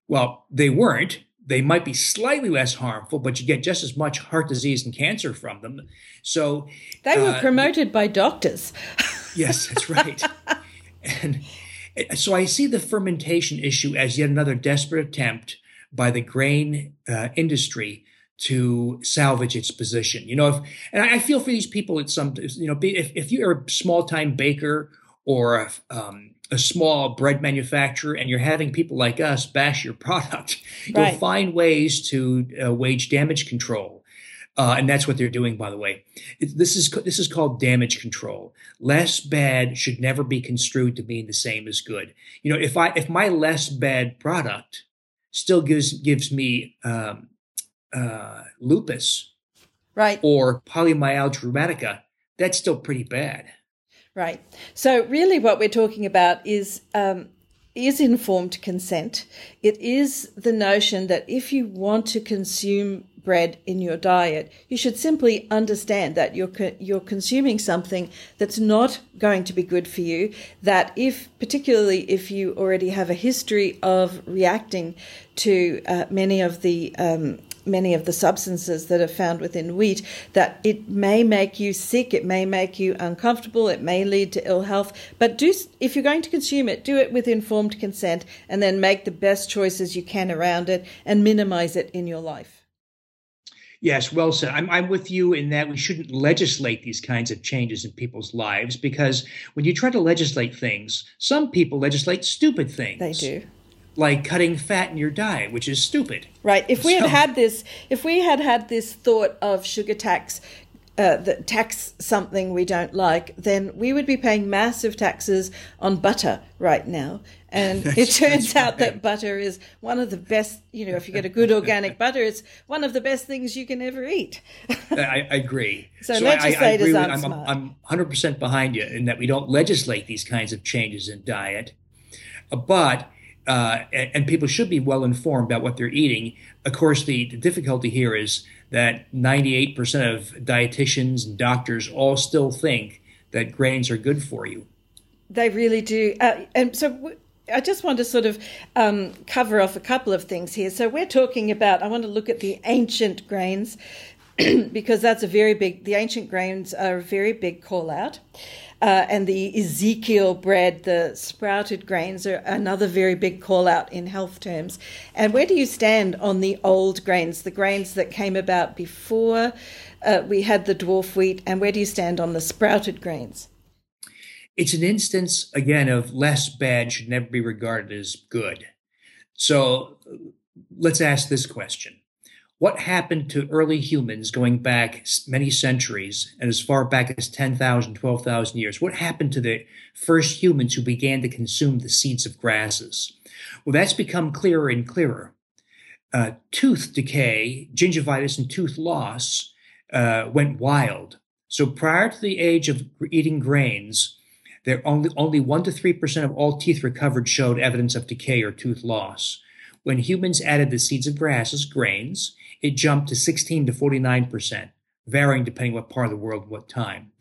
Well, they weren't they might be slightly less harmful, but you get just as much heart disease and cancer from them. So they were uh, promoted by doctors. yes, that's right. and so I see the fermentation issue as yet another desperate attempt by the grain uh, industry to salvage its position. You know, if, and I feel for these people at some, you know, if, if you're a small time baker or a, um, a small bread manufacturer and you're having people like us bash your <laughs> product, right. you'll find ways to uh, wage damage control. Uh, and that's what they're doing, by the way. This is this is called damage control. Less bad should never be construed to mean the same as good. You know, if I if my less bad product still gives gives me um, uh, lupus, right, or polymyalgia rheumatica, that's still pretty bad. Right. So, really, what we're talking about is um, is informed consent. It is the notion that if you want to consume bread in your diet, you should simply understand that you're co- you're consuming something that's not going to be good for you. That if, particularly if you already have a history of reacting to uh, many of the um, many of the substances that are found within wheat that it may make you sick, it may make you uncomfortable, it may lead to ill health. But do if you're going to consume it, do it with informed consent and then make the best choices you can around it and minimize it in your life. Yes, well said. I'm, I'm with you in that we shouldn't legislate these kinds of changes in people's lives because when you try to legislate things, some people legislate stupid things. They do like cutting fat in your diet, which is stupid. Right. If we so, had had this, if we had had this thought of sugar tax uh, that tax something we don't like, then we would be paying massive taxes on butter right now. And <laughs> it turns out right. that butter is one of the best, you know, if you get a good <laughs> organic butter, it's one of the best things you can ever eat. <laughs> I, I, agree. So, so legislators I, I aren't I'm, smart. I'm 100% behind you in that we don't legislate these kinds of changes in diet. But uh, and, people should be well informed about what they're eating. Of course, the, the difficulty here is that 98% of dietitians and doctors all still think that grains are good for you. They really do. Uh, and so w- I just want to sort of um, cover off a couple of things here. So we're talking about, I want to look at the ancient grains <clears throat> because that's a very big, the ancient grains are a very big call out. Uh, and the Ezekiel bread, the sprouted grains, are another very big call out in health terms. And where do you stand on the old grains, the grains that came about before uh, we had the dwarf wheat, and where do you stand on the sprouted grains? It's an instance, again, of less bad should never be regarded as good. So let's ask this question what happened to early humans going back many centuries and as far back as 10,000, 12,000 years? What happened to the first humans who began to consume the seeds of grasses? Well, that's become clearer and clearer. Uh, tooth decay, gingivitis, and tooth loss uh, went wild. So prior to the age of eating grains, there only only one to three percent of all teeth recovered showed evidence of decay or tooth loss. When humans added the seeds of grasses, grains, it jumped to 16 to 49%, varying depending what part of the world, what time.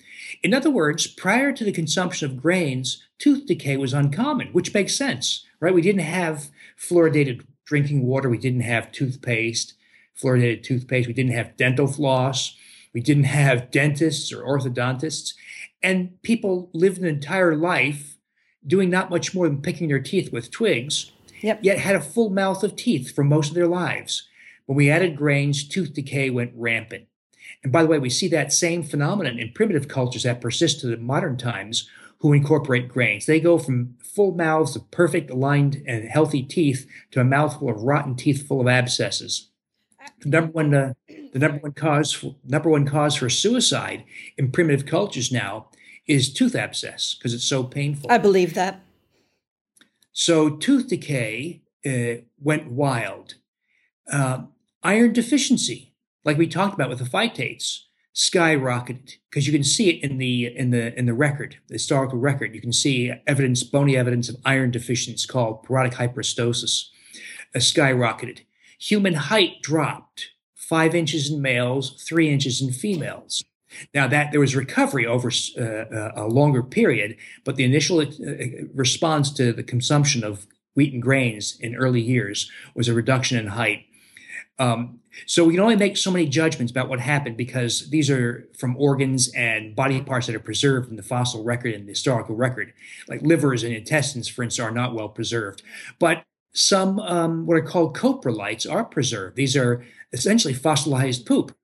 In other words, prior to the consumption of grains, tooth decay was uncommon, which makes sense, right? We didn't have fluoridated drinking water. We didn't have toothpaste, fluoridated toothpaste. We didn't have dental floss. We didn't have dentists or orthodontists. And people lived an entire life doing not much more than picking their teeth with twigs, yep. yet had a full mouth of teeth for most of their lives. When we added grains, tooth decay went rampant. And by the way, we see that same phenomenon in primitive cultures that persist to the modern times who incorporate grains. They go from full mouths of perfect, aligned, and healthy teeth to a mouthful of rotten teeth full of abscesses. The number one, uh, the number one cause, for, number one cause for suicide in primitive cultures now is tooth abscess because it's so painful. I believe that. So tooth decay uh, went wild. Uh, Iron deficiency, like we talked about with the phytates, skyrocketed because you can see it in the in the in the record, the historical record. You can see evidence, bony evidence of iron deficiency called porotic hyperostosis, uh, skyrocketed. Human height dropped five inches in males, three inches in females. Now that there was recovery over uh, uh a longer period, but the initial uh, response to the consumption of wheat and grains in early years was a reduction in height um, so we can only make so many judgments about what happened because these are from organs and body parts that are preserved in the fossil record and the historical record. Like livers and intestines, for instance, are not well preserved. But some um, what are called coprolites are preserved. These are essentially fossilized poop.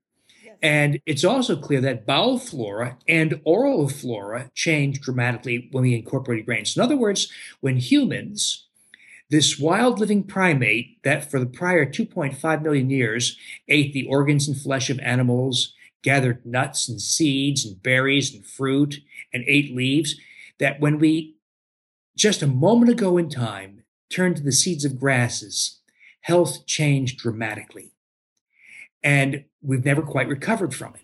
And it's also clear that bowel flora and oral flora change dramatically when we incorporate grains. In other words, when humans this wild living primate that for the prior 2.5 million years ate the organs and flesh of animals, gathered nuts and seeds and berries and fruit, and ate leaves, that when we just a moment ago in time turned to the seeds of grasses, health changed dramatically. And we've never quite recovered from it.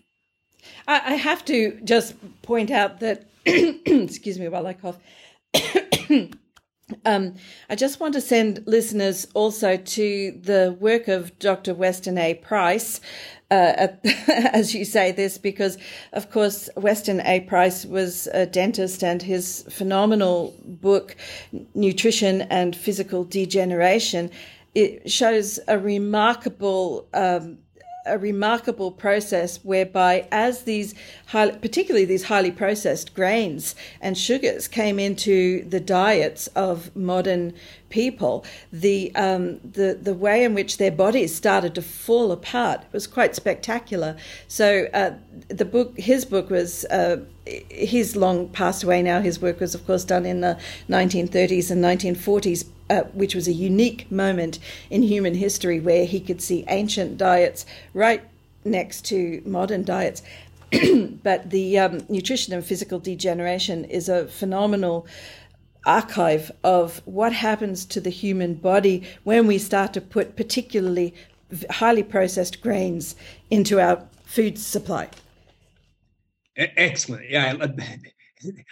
I have to just point out that, <clears throat> excuse me while I cough. Um, I just want to send listeners also to the work of Dr. Weston A. Price, uh, <laughs> as you say this, because of course Weston A. Price was a dentist, and his phenomenal book, Nutrition and Physical Degeneration, it shows a remarkable um, a remarkable process whereby as these particularly these highly processed grains and sugars came into the diets of modern people the um, the the way in which their bodies started to fall apart was quite spectacular so uh, the book his book was uh, he's long passed away now his work was of course done in the 1930s and 1940s uh, which was a unique moment in human history where he could see ancient diets right next to modern diets. <clears throat> but the um, Nutrition and Physical Degeneration is a phenomenal archive of what happens to the human body when we start to put particularly highly processed grains into our food supply. Excellent. Yeah,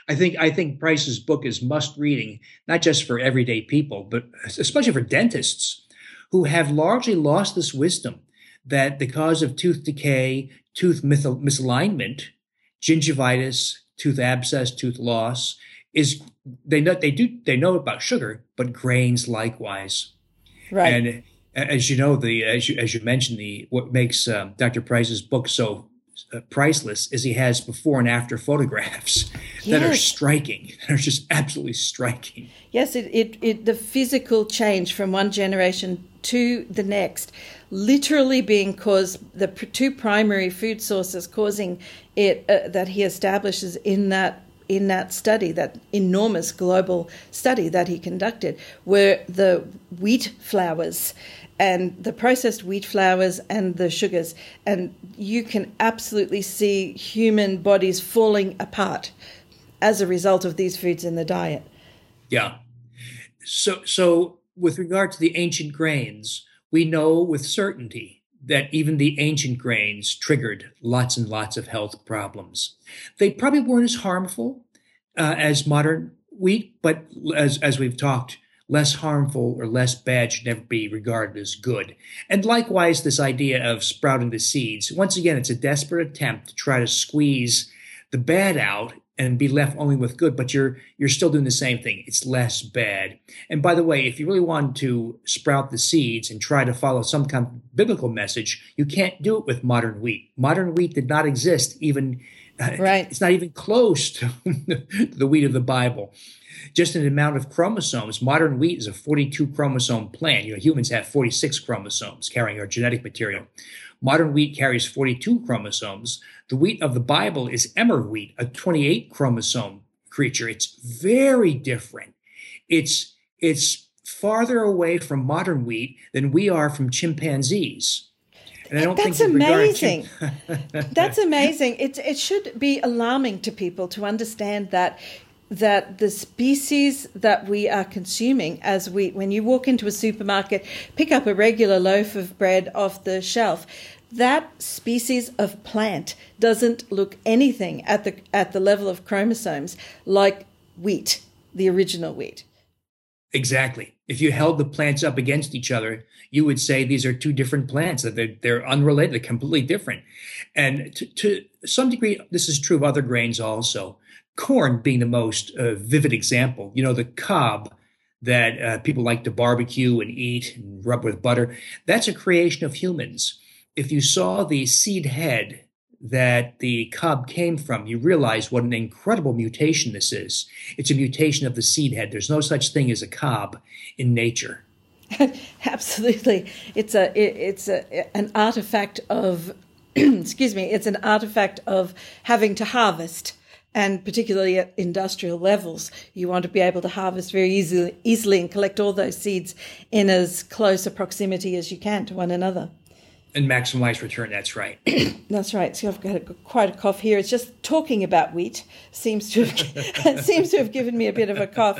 I think I think Price's book is must reading, not just for everyday people, but especially for dentists who have largely lost this wisdom that the cause of tooth decay, tooth misalignment, gingivitis, tooth abscess, tooth loss is they know they do they know about sugar, but grains likewise. Right. And as you know, the as you as you mentioned, the what makes um, Dr. Price's book so uh, priceless is he has before and after photographs yes. <laughs> that are striking, <laughs> that are just absolutely striking. Yes, it, it, it the physical change from one generation to the next, literally being caused the two primary food sources causing it uh, that he establishes in that in that study, that enormous global study that he conducted, were the wheat flours and the processed wheat flours and the sugars. And you can absolutely see human bodies falling apart as a result of these foods in the diet. Yeah. So, so with regard to the ancient grains, we know with certainty that even the ancient grains triggered lots and lots of health problems. They probably weren't as harmful uh, as modern wheat, but as, as we've talked, less harmful or less bad should never be regarded as good. And likewise, this idea of sprouting the seeds. Once again, it's a desperate attempt to try to squeeze the bad out and be left only with good, but you're you're still doing the same thing. It's less bad. And by the way, if you really want to sprout the seeds and try to follow some kind of biblical message, you can't do it with modern wheat. Modern wheat did not exist even uh, right. It's not even close to <laughs> the wheat of the Bible just an amount of chromosomes. Modern wheat is a 42 chromosome plant. You know, humans have 46 chromosomes carrying our genetic material. Modern wheat carries 42 chromosomes. The wheat of the Bible is emmer wheat, a 28 chromosome creature. It's very different. It's it's farther away from modern wheat than we are from chimpanzees. And I don't That's think amazing. <laughs> That's amazing. It it should be alarming to people to understand that that the species that we are consuming as we when you walk into a supermarket pick up a regular loaf of bread off the shelf that species of plant doesn't look anything at the at the level of chromosomes like wheat the original wheat. Exactly. If you held the plants up against each other you would say these are two different plants that they're, they're unrelated they're completely different. And to, to some degree this is true of other grains also corn being the most uh, vivid example. You know, the cob that uh, people like to barbecue and eat and rub with butter, that's a creation of humans. If you saw the seed head that the cob came from, you realize what an incredible mutation this is. It's a mutation of the seed head. There's no such thing as a cob in nature. <laughs> Absolutely, it's a it, it's a an artifact of <clears throat> excuse me. It's an artifact of having to harvest and particularly at industrial levels, you want to be able to harvest very easily, easily and collect all those seeds in as close a proximity as you can to one another. And maximize return. That's right. <clears throat> that's right. So I've got a, quite a cough here. It's just talking about wheat seems to have, <laughs> <laughs> seems to have given me a bit of a cough.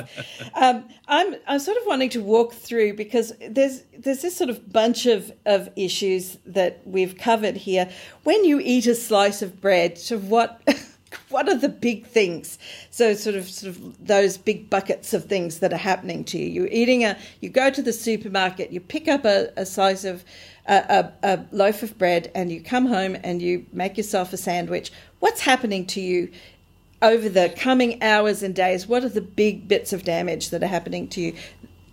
Um, I'm I'm sort of wanting to walk through because there's there's this sort of bunch of, of issues that we've covered here. When you eat a slice of bread, sort of what <laughs> what are the big things? So sort of sort of those big buckets of things that are happening to you. You're eating a you go to the supermarket, you pick up a, a of a, a, a loaf of bread and you come home and you make yourself a sandwich. What's happening to you over the coming hours and days? What are the big bits of damage that are happening to you?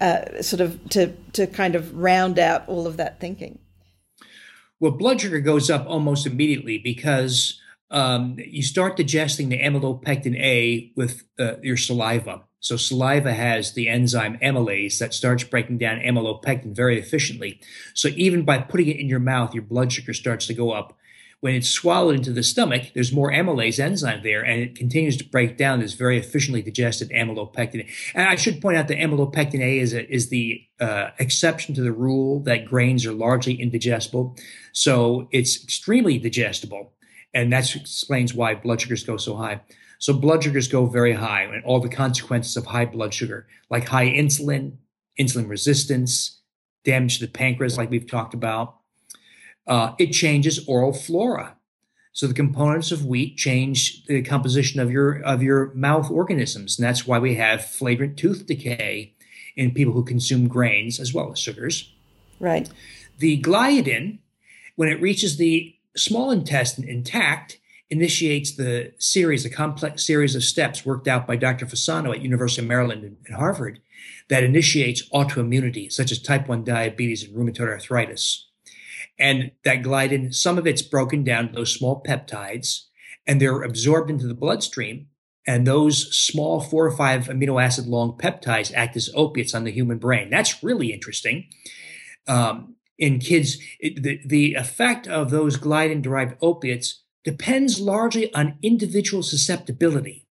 Uh, sort of to to kind of round out all of that thinking. Well, blood sugar goes up almost immediately because um, you start digesting the amylopectin A with uh, your saliva. So saliva has the enzyme amylase that starts breaking down amylopectin very efficiently. So even by putting it in your mouth, your blood sugar starts to go up. When it's swallowed into the stomach, there's more amylase enzyme there, and it continues to break down this very efficiently digested amylopectin. And I should point out that amylopectin A is, a, is the uh, exception to the rule that grains are largely indigestible. So it's extremely digestible And that explains why blood sugars go so high. So blood sugars go very high and all the consequences of high blood sugar, like high insulin, insulin resistance, damage to the pancreas, like we've talked about. Uh, it changes oral flora. So the components of wheat change the composition of your of your mouth organisms, and that's why we have flagrant tooth decay in people who consume grains as well as sugars. Right. The gliadin, when it reaches the small intestine intact, initiates the series, a complex series of steps worked out by Dr. Fasano at University of Maryland and Harvard that initiates autoimmunity, such as type 1 diabetes and rheumatoid arthritis. And that gliadin, some of it's broken down to those small peptides, and they're absorbed into the bloodstream. And those small four or five amino acid long peptides act as opiates on the human brain. That's really interesting. Um, in kids, it, the, the effect of those gliadin derived opiates depends largely on individual susceptibility.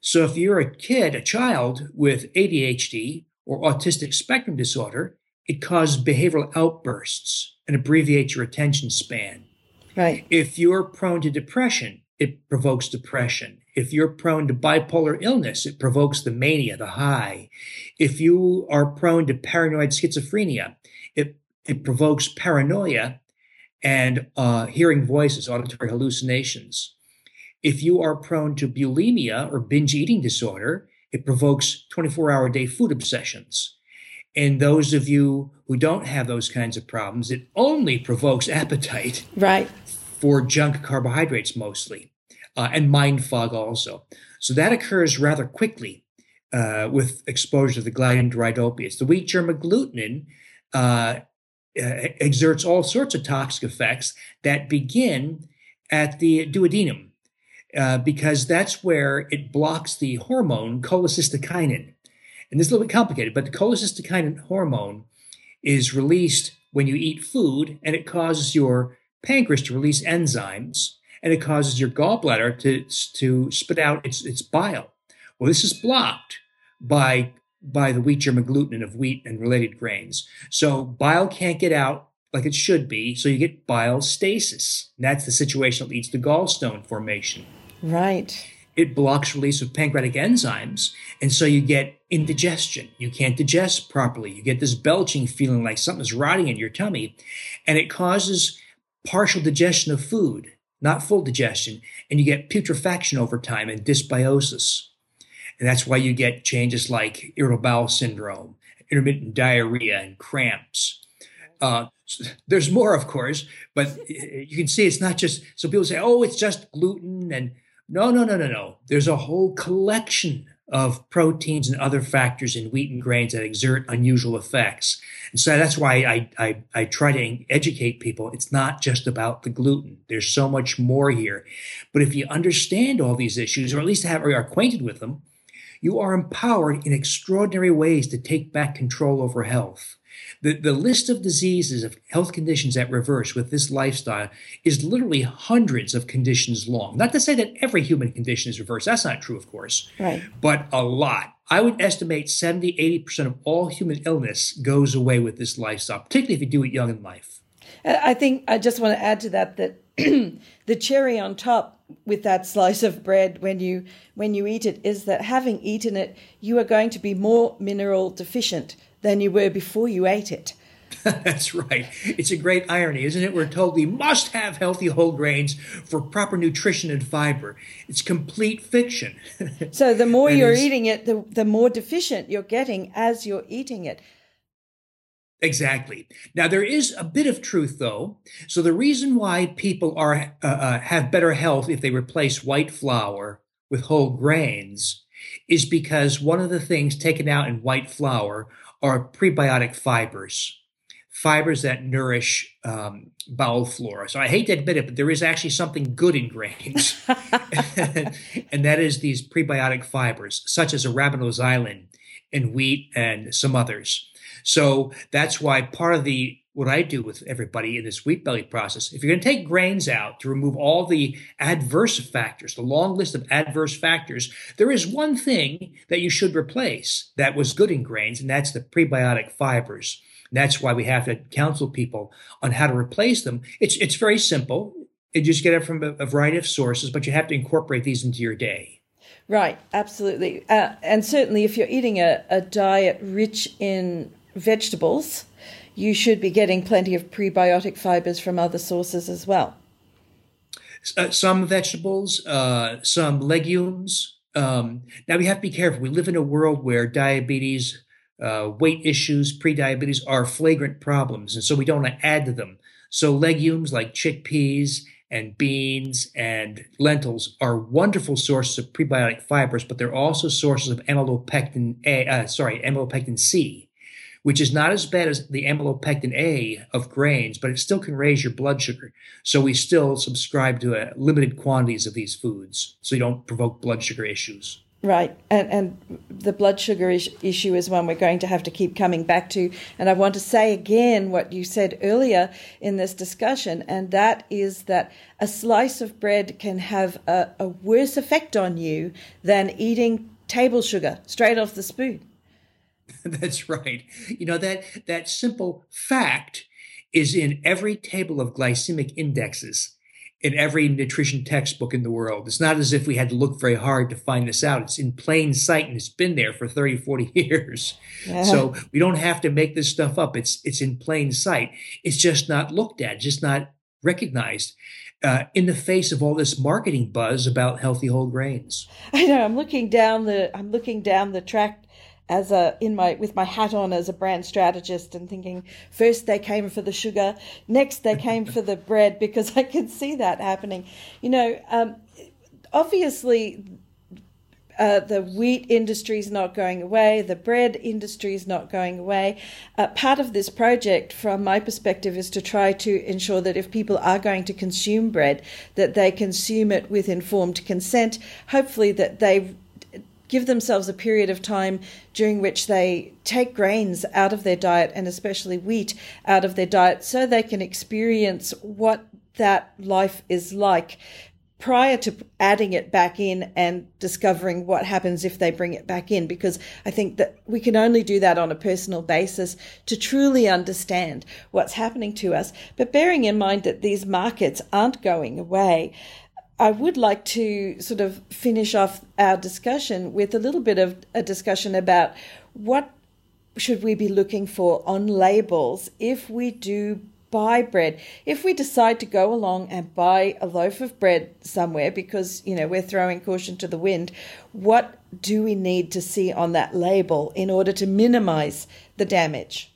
So if you're a kid, a child with ADHD or autistic spectrum disorder, it causes behavioral outbursts and abbreviates your attention span. Right. If you're prone to depression, it provokes depression. If you're prone to bipolar illness, it provokes the mania, the high. If you are prone to paranoid schizophrenia, it, provokes paranoia and uh, hearing voices, auditory hallucinations. If you are prone to bulimia or binge eating disorder, it provokes 24 hour day food obsessions. And those of you who don't have those kinds of problems, it only provokes <laughs> appetite. Right. For junk carbohydrates mostly, uh, and mind fog also. So that occurs rather quickly uh, with exposure to the gliadin derived opiates. The wheat germ agglutinin uh, uh, exerts all sorts of toxic effects that begin at the duodenum, uh, because that's where it blocks the hormone cholecystokinin. And this is a little bit complicated, but the cholecystokinin hormone is released when you eat food, and it causes your pancreas to release enzymes, and it causes your gallbladder to, to spit out its, its bile. Well, this is blocked by by the wheat germ agglutinin of wheat and related grains. So bile can't get out like it should be, so you get bile stasis. That's the situation that leads to gallstone formation. Right. It blocks release of pancreatic enzymes, and so you get indigestion. You can't digest properly. You get this belching feeling like something's rotting in your tummy, and it causes partial digestion of food, not full digestion, and you get putrefaction over time and dysbiosis. And that's why you get changes like irritable bowel syndrome, intermittent diarrhea, and cramps. Uh, there's more, of course, but you can see it's not just so people say, oh, it's just gluten. And no, no, no, no, no. There's a whole collection of proteins and other factors in wheat and grains that exert unusual effects. And so that's why I, I, I, try to educate people. It's not just about the gluten. There's so much more here. But if you understand all these issues, or at least have, or are acquainted with them, you are empowered in extraordinary ways to take back control over health. The, the list of diseases, of health conditions that reverse with this lifestyle is literally hundreds of conditions long. Not to say that every human condition is reversed. That's not true, of course. Right. But a lot. I would estimate 70, 80% of all human illness goes away with this lifestyle, particularly if you do it young in life. Uh, I think I just want to add to that that <clears throat> the cherry on top with that slice of bread when you when you eat it is that having eaten it you are going to be more mineral deficient than you were before you ate it <laughs> That's right. It's a great irony, isn't it? We're told we must have healthy whole grains for proper nutrition and fiber. It's complete fiction. <laughs> so the more you're eating it, the, the more deficient you're getting as you're eating it. Exactly. Now there is a bit of truth, though. So the reason why people are uh, uh, have better health if they replace white flour with whole grains is because one of the things taken out in white flour are prebiotic fibers, fibers that nourish um, bowel flora. So I hate to admit it, but there is actually something good in grains, <laughs> <laughs> and that is these prebiotic fibers, such as arabinoxylan in wheat and some others. So that's why part of the what I do with everybody in this wheat belly process, if you're going to take grains out to remove all the adverse factors, the long list of adverse factors, there is one thing that you should replace that was good in grains, and that's the prebiotic fibers. And that's why we have to counsel people on how to replace them. It's it's very simple. You just get it from a, variety of sources, but you have to incorporate these into your day. Right, absolutely. Uh, and certainly, if you're eating a, a diet rich in vegetables, you should be getting plenty of prebiotic fibers from other sources as well. Uh, some vegetables, uh, some legumes. Um, now we have to be careful. We live in a world where diabetes, uh, weight issues, prediabetes are flagrant problems, and so we don't want to add to them. So legumes like chickpeas and beans and lentils are wonderful sources of prebiotic fibers, but they're also sources of amylopectin A. Uh, sorry, amylopectin C which is not as bad as the amylopectin A of grains, but it still can raise your blood sugar. So we still subscribe to a limited quantities of these foods so you don't provoke blood sugar issues. Right, and and the blood sugar is, issue is one we're going to have to keep coming back to. And I want to say again what you said earlier in this discussion, and that is that a slice of bread can have a, a worse effect on you than eating table sugar straight off the spoon. <laughs> That's right. You know that that simple fact is in every table of glycemic indexes in every nutrition textbook in the world. It's not as if we had to look very hard to find this out. It's in plain sight and it's been there for 30, 40 <laughs> years. Yeah. So we don't have to make this stuff up. It's it's in plain sight. It's just not looked at, just not recognized. Uh, in the face of all this marketing buzz about healthy whole grains. I know. I'm looking down the. I'm looking down the track as a in my with my hat on as a brand strategist and thinking first they came for the sugar next they came for the bread because i could see that happening you know um, obviously uh, the wheat industry is not going away. The bread industry is not going away. Uh, part of this project, from my perspective, is to try to ensure that if people are going to consume bread, that they consume it with informed consent. Hopefully, that they give themselves a period of time during which they take grains out of their diet and especially wheat out of their diet so they can experience what that life is like prior to adding it back in and discovering what happens if they bring it back in. Because I think that we can only do that on a personal basis to truly understand what's happening to us. But bearing in mind that these markets aren't going away I would like to sort of finish off our discussion with a little bit of a discussion about what should we be looking for on labels if we do buy bread. If we decide to go along and buy a loaf of bread somewhere because, you know, we're throwing caution to the wind, what do we need to see on that label in order to minimize the damage?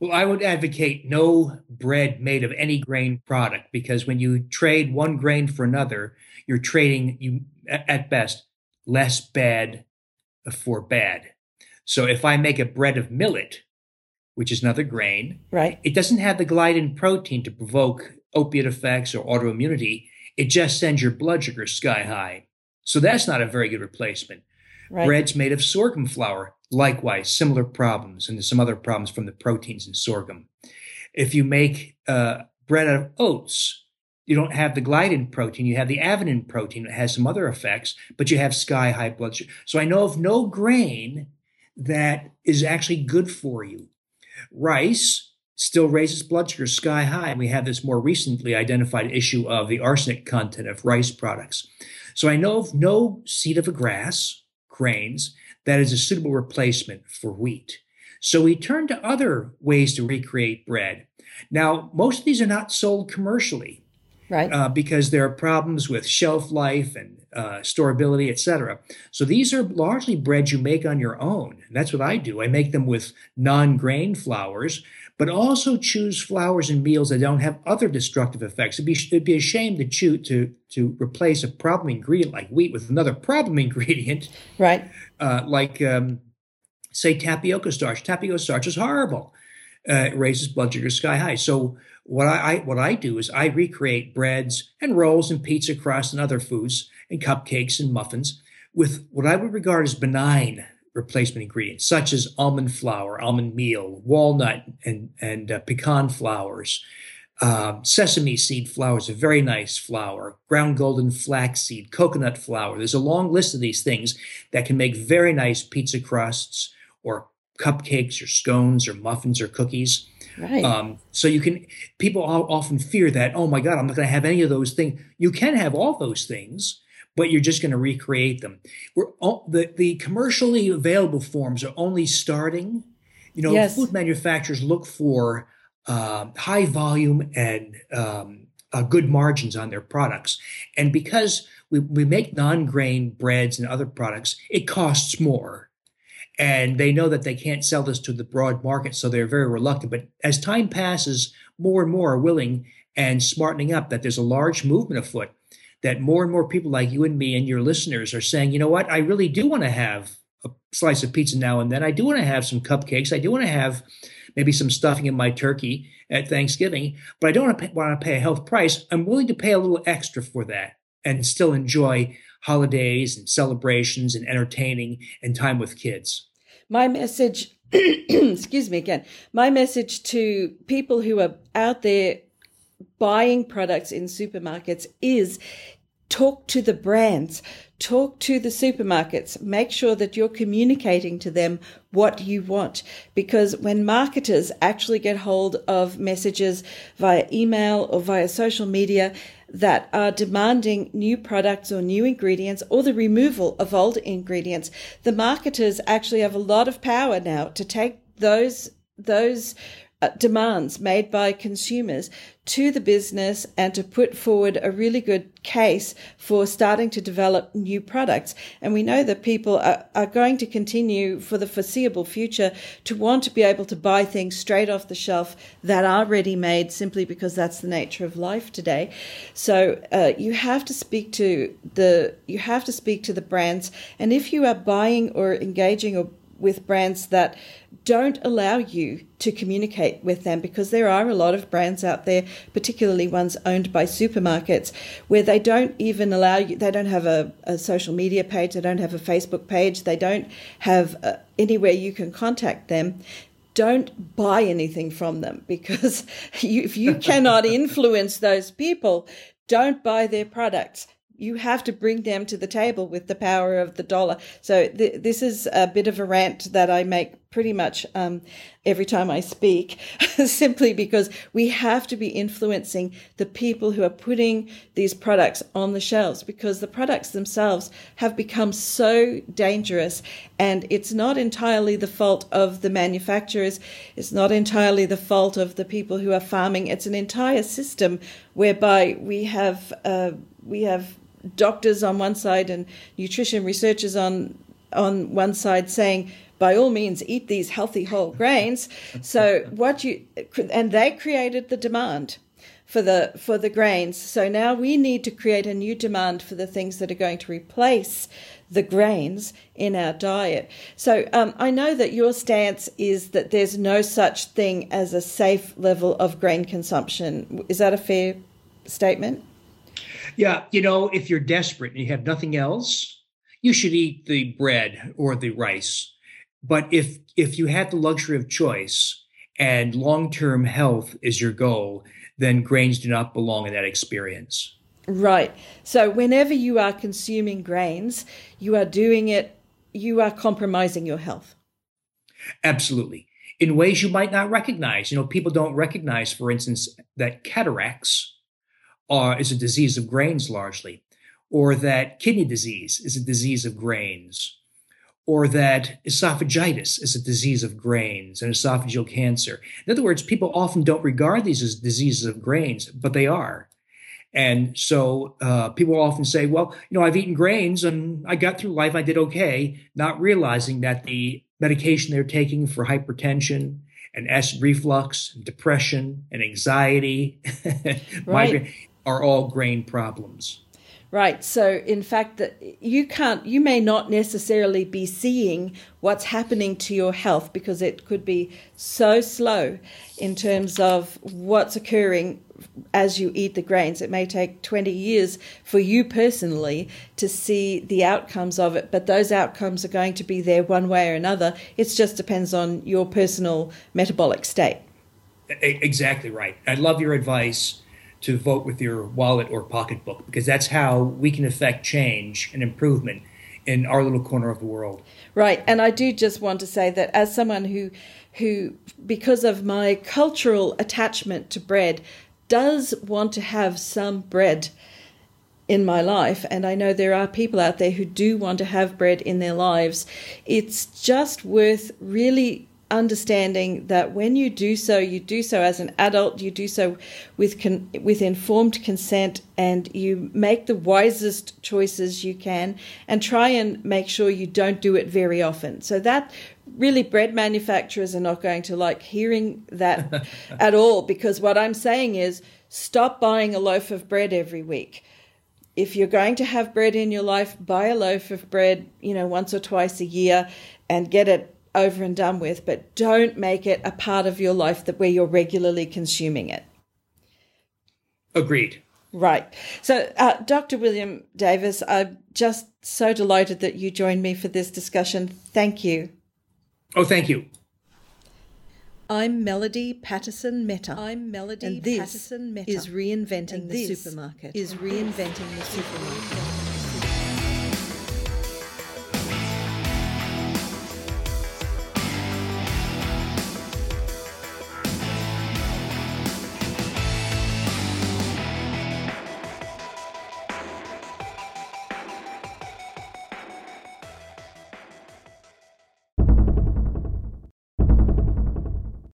Well, I would advocate no bread made of any grain product because when you trade one grain for another, you're trading you at best less bad uh, for bad. So if I make a bread of millet, which is another grain, right, it doesn't have the gliadin protein to provoke opiate effects or autoimmunity. It just sends your blood sugar sky high. So that's not a very good replacement. Right. Bread's made of sorghum flour. Likewise, similar problems, and there's some other problems from the proteins in sorghum. If you make uh, bread out of oats, you don't have the gliadin protein, you have the avenin protein. It has some other effects, but you have sky high blood sugar. So I know of no grain that is actually good for you. Rice still raises blood sugar sky high. And we have this more recently identified issue of the arsenic content of rice products. So I know of no seed of a grass, grains, that is a suitable replacement for wheat. So we turn to other ways to recreate bread. Now, most of these are not sold commercially, right? Uh, because there are problems with shelf life and uh, storability, etc. So these are largely breads you make on your own. And that's what I do. I make them with non-grain flours, but also choose flours and meals that don't have other destructive effects. It'd be, it'd be a shame to choose to to replace a problem ingredient like wheat with another problem <laughs> ingredient, right? Uh, like um, say tapioca starch. Tapioca starch is horrible. Uh, it raises blood sugar sky high. So what I, I, what I do is I recreate breads and rolls and pizza crusts and other foods and cupcakes and muffins with what I would regard as benign replacement ingredients, such as almond flour, almond meal, walnut and, and uh, pecan flours. Uh, sesame seed flour is a very nice flour. Ground golden flaxseed, coconut flour. There's a long list of these things that can make very nice pizza crusts or cupcakes or scones or muffins or cookies. Right. Um, so you can, people often fear that, oh my God, I'm not going to have any of those things. You can have all those things, but you're just going to recreate them. We're all, the, the commercially available forms are only starting. You know, yes. food manufacturers look for uh, high volume and um, uh, good margins on their products. And because we, we make non grain breads and other products, it costs more. And they know that they can't sell this to the broad market, so they're very reluctant. But as time passes, more and more are willing and smartening up that there's a large movement afoot that more and more people like you and me and your listeners are saying, you know what, I really do want to have a slice of pizza now and then. I do want to have some cupcakes. I do want to have maybe some stuffing in my turkey at Thanksgiving, but I don't want to pay, a health price. I'm willing to pay a little extra for that and still enjoy holidays and celebrations and entertaining and time with kids. My message, <clears throat> excuse me again, my message to people who are out there buying products in supermarkets is talk to the brands, talk to the supermarkets, make sure that you're communicating to them what you want. Because when marketers actually get hold of messages via email or via social media that are demanding new products or new ingredients or the removal of old ingredients, the marketers actually have a lot of power now to take those those uh, demands made by consumers to the business and to put forward a really good case for starting to develop new products. And we know that people are, are going to continue for the foreseeable future to want to be able to buy things straight off the shelf that are ready made simply because that's the nature of life today. So uh, you have to speak to the you have to speak to the brands and if you are buying or engaging or with brands that don't allow you to communicate with them because there are a lot of brands out there, particularly ones owned by supermarkets, where they don't even allow you, they don't have a, a social media page, they don't have a Facebook page, they don't have uh, anywhere you can contact them. Don't buy anything from them <laughs> because you, if you cannot <laughs> influence those people, don't buy their products you have to bring them to the table with the power of the dollar. So th- this is a bit of a rant that I make pretty much um, every time I speak, <laughs> simply because we have to be influencing the people who are putting these products on the shelves because the products themselves have become so dangerous. And it's not entirely the fault of the manufacturers, it's not entirely the fault of the people who are farming. It's an entire system whereby we have. Uh, we have doctors on one side and nutrition researchers on on one side saying by all means eat these healthy whole grains. <laughs> So what you and they created the demand for the for the grains. So now we need to create a new demand for the things that are going to replace the grains in our diet. So um, i know that your stance is that there's no such thing as a safe level of grain consumption. Is that a fair statement yeah, you know, if you're desperate and you have nothing else, you should eat the bread or the rice. But if if you have the luxury of choice and long-term health is your goal, then grains do not belong in that experience. Right. So whenever you are consuming grains, you are doing it you are compromising your health. Absolutely. In ways you might not recognize. You know, people don't recognize, for instance, that cataracts are, is a disease of grains largely, or that kidney disease is a disease of grains, or that esophagitis is a disease of grains and esophageal cancer. In other words, people often don't regard these as diseases of grains, but they are. And so uh, people often say, well, you know, I've eaten grains and I got through life, I did okay, not realizing that the medication they're taking for hypertension and acid reflux, and depression, and anxiety, <laughs> right. migraine, are all grain problems. Right. So, in fact, that you can't, you may not necessarily be seeing what's happening to your health because it could be so slow in terms of what's occurring as you eat the grains. It may take 20 years for you personally to see the outcomes of it, but those outcomes are going to be there one way or another. It just depends on your personal metabolic state. Exactly right. I love your advice to vote with your wallet or pocketbook because that's how we can affect change and improvement in our little corner of the world. Right, and I do just want to say that as someone who, who because of my cultural attachment to bread, does want to have some bread in my life, and I know there are people out there who do want to have bread in their lives, it's just worth really understanding that when you do so, you do so as an adult, you do so with con- with informed consent, and you make the wisest choices you can, and try and make sure you don't do it very often. So that really bread manufacturers are not going to like hearing that <laughs> at all because what I'm saying is stop buying a loaf of bread every week if you're going to have bread in your life, buy a loaf of bread, you know, once or twice a year and get it over and done with, but don't make it a part of your life that where you're regularly consuming it. Agreed. Right. So, uh, Dr. William Davis, I'm just so delighted that you joined me for this discussion. Thank you. Oh, thank you. I'm Melody Patterson Meta. I'm Melody and this Patterson Meta. Is reinventing and the supermarket. Is reinventing the supermarket.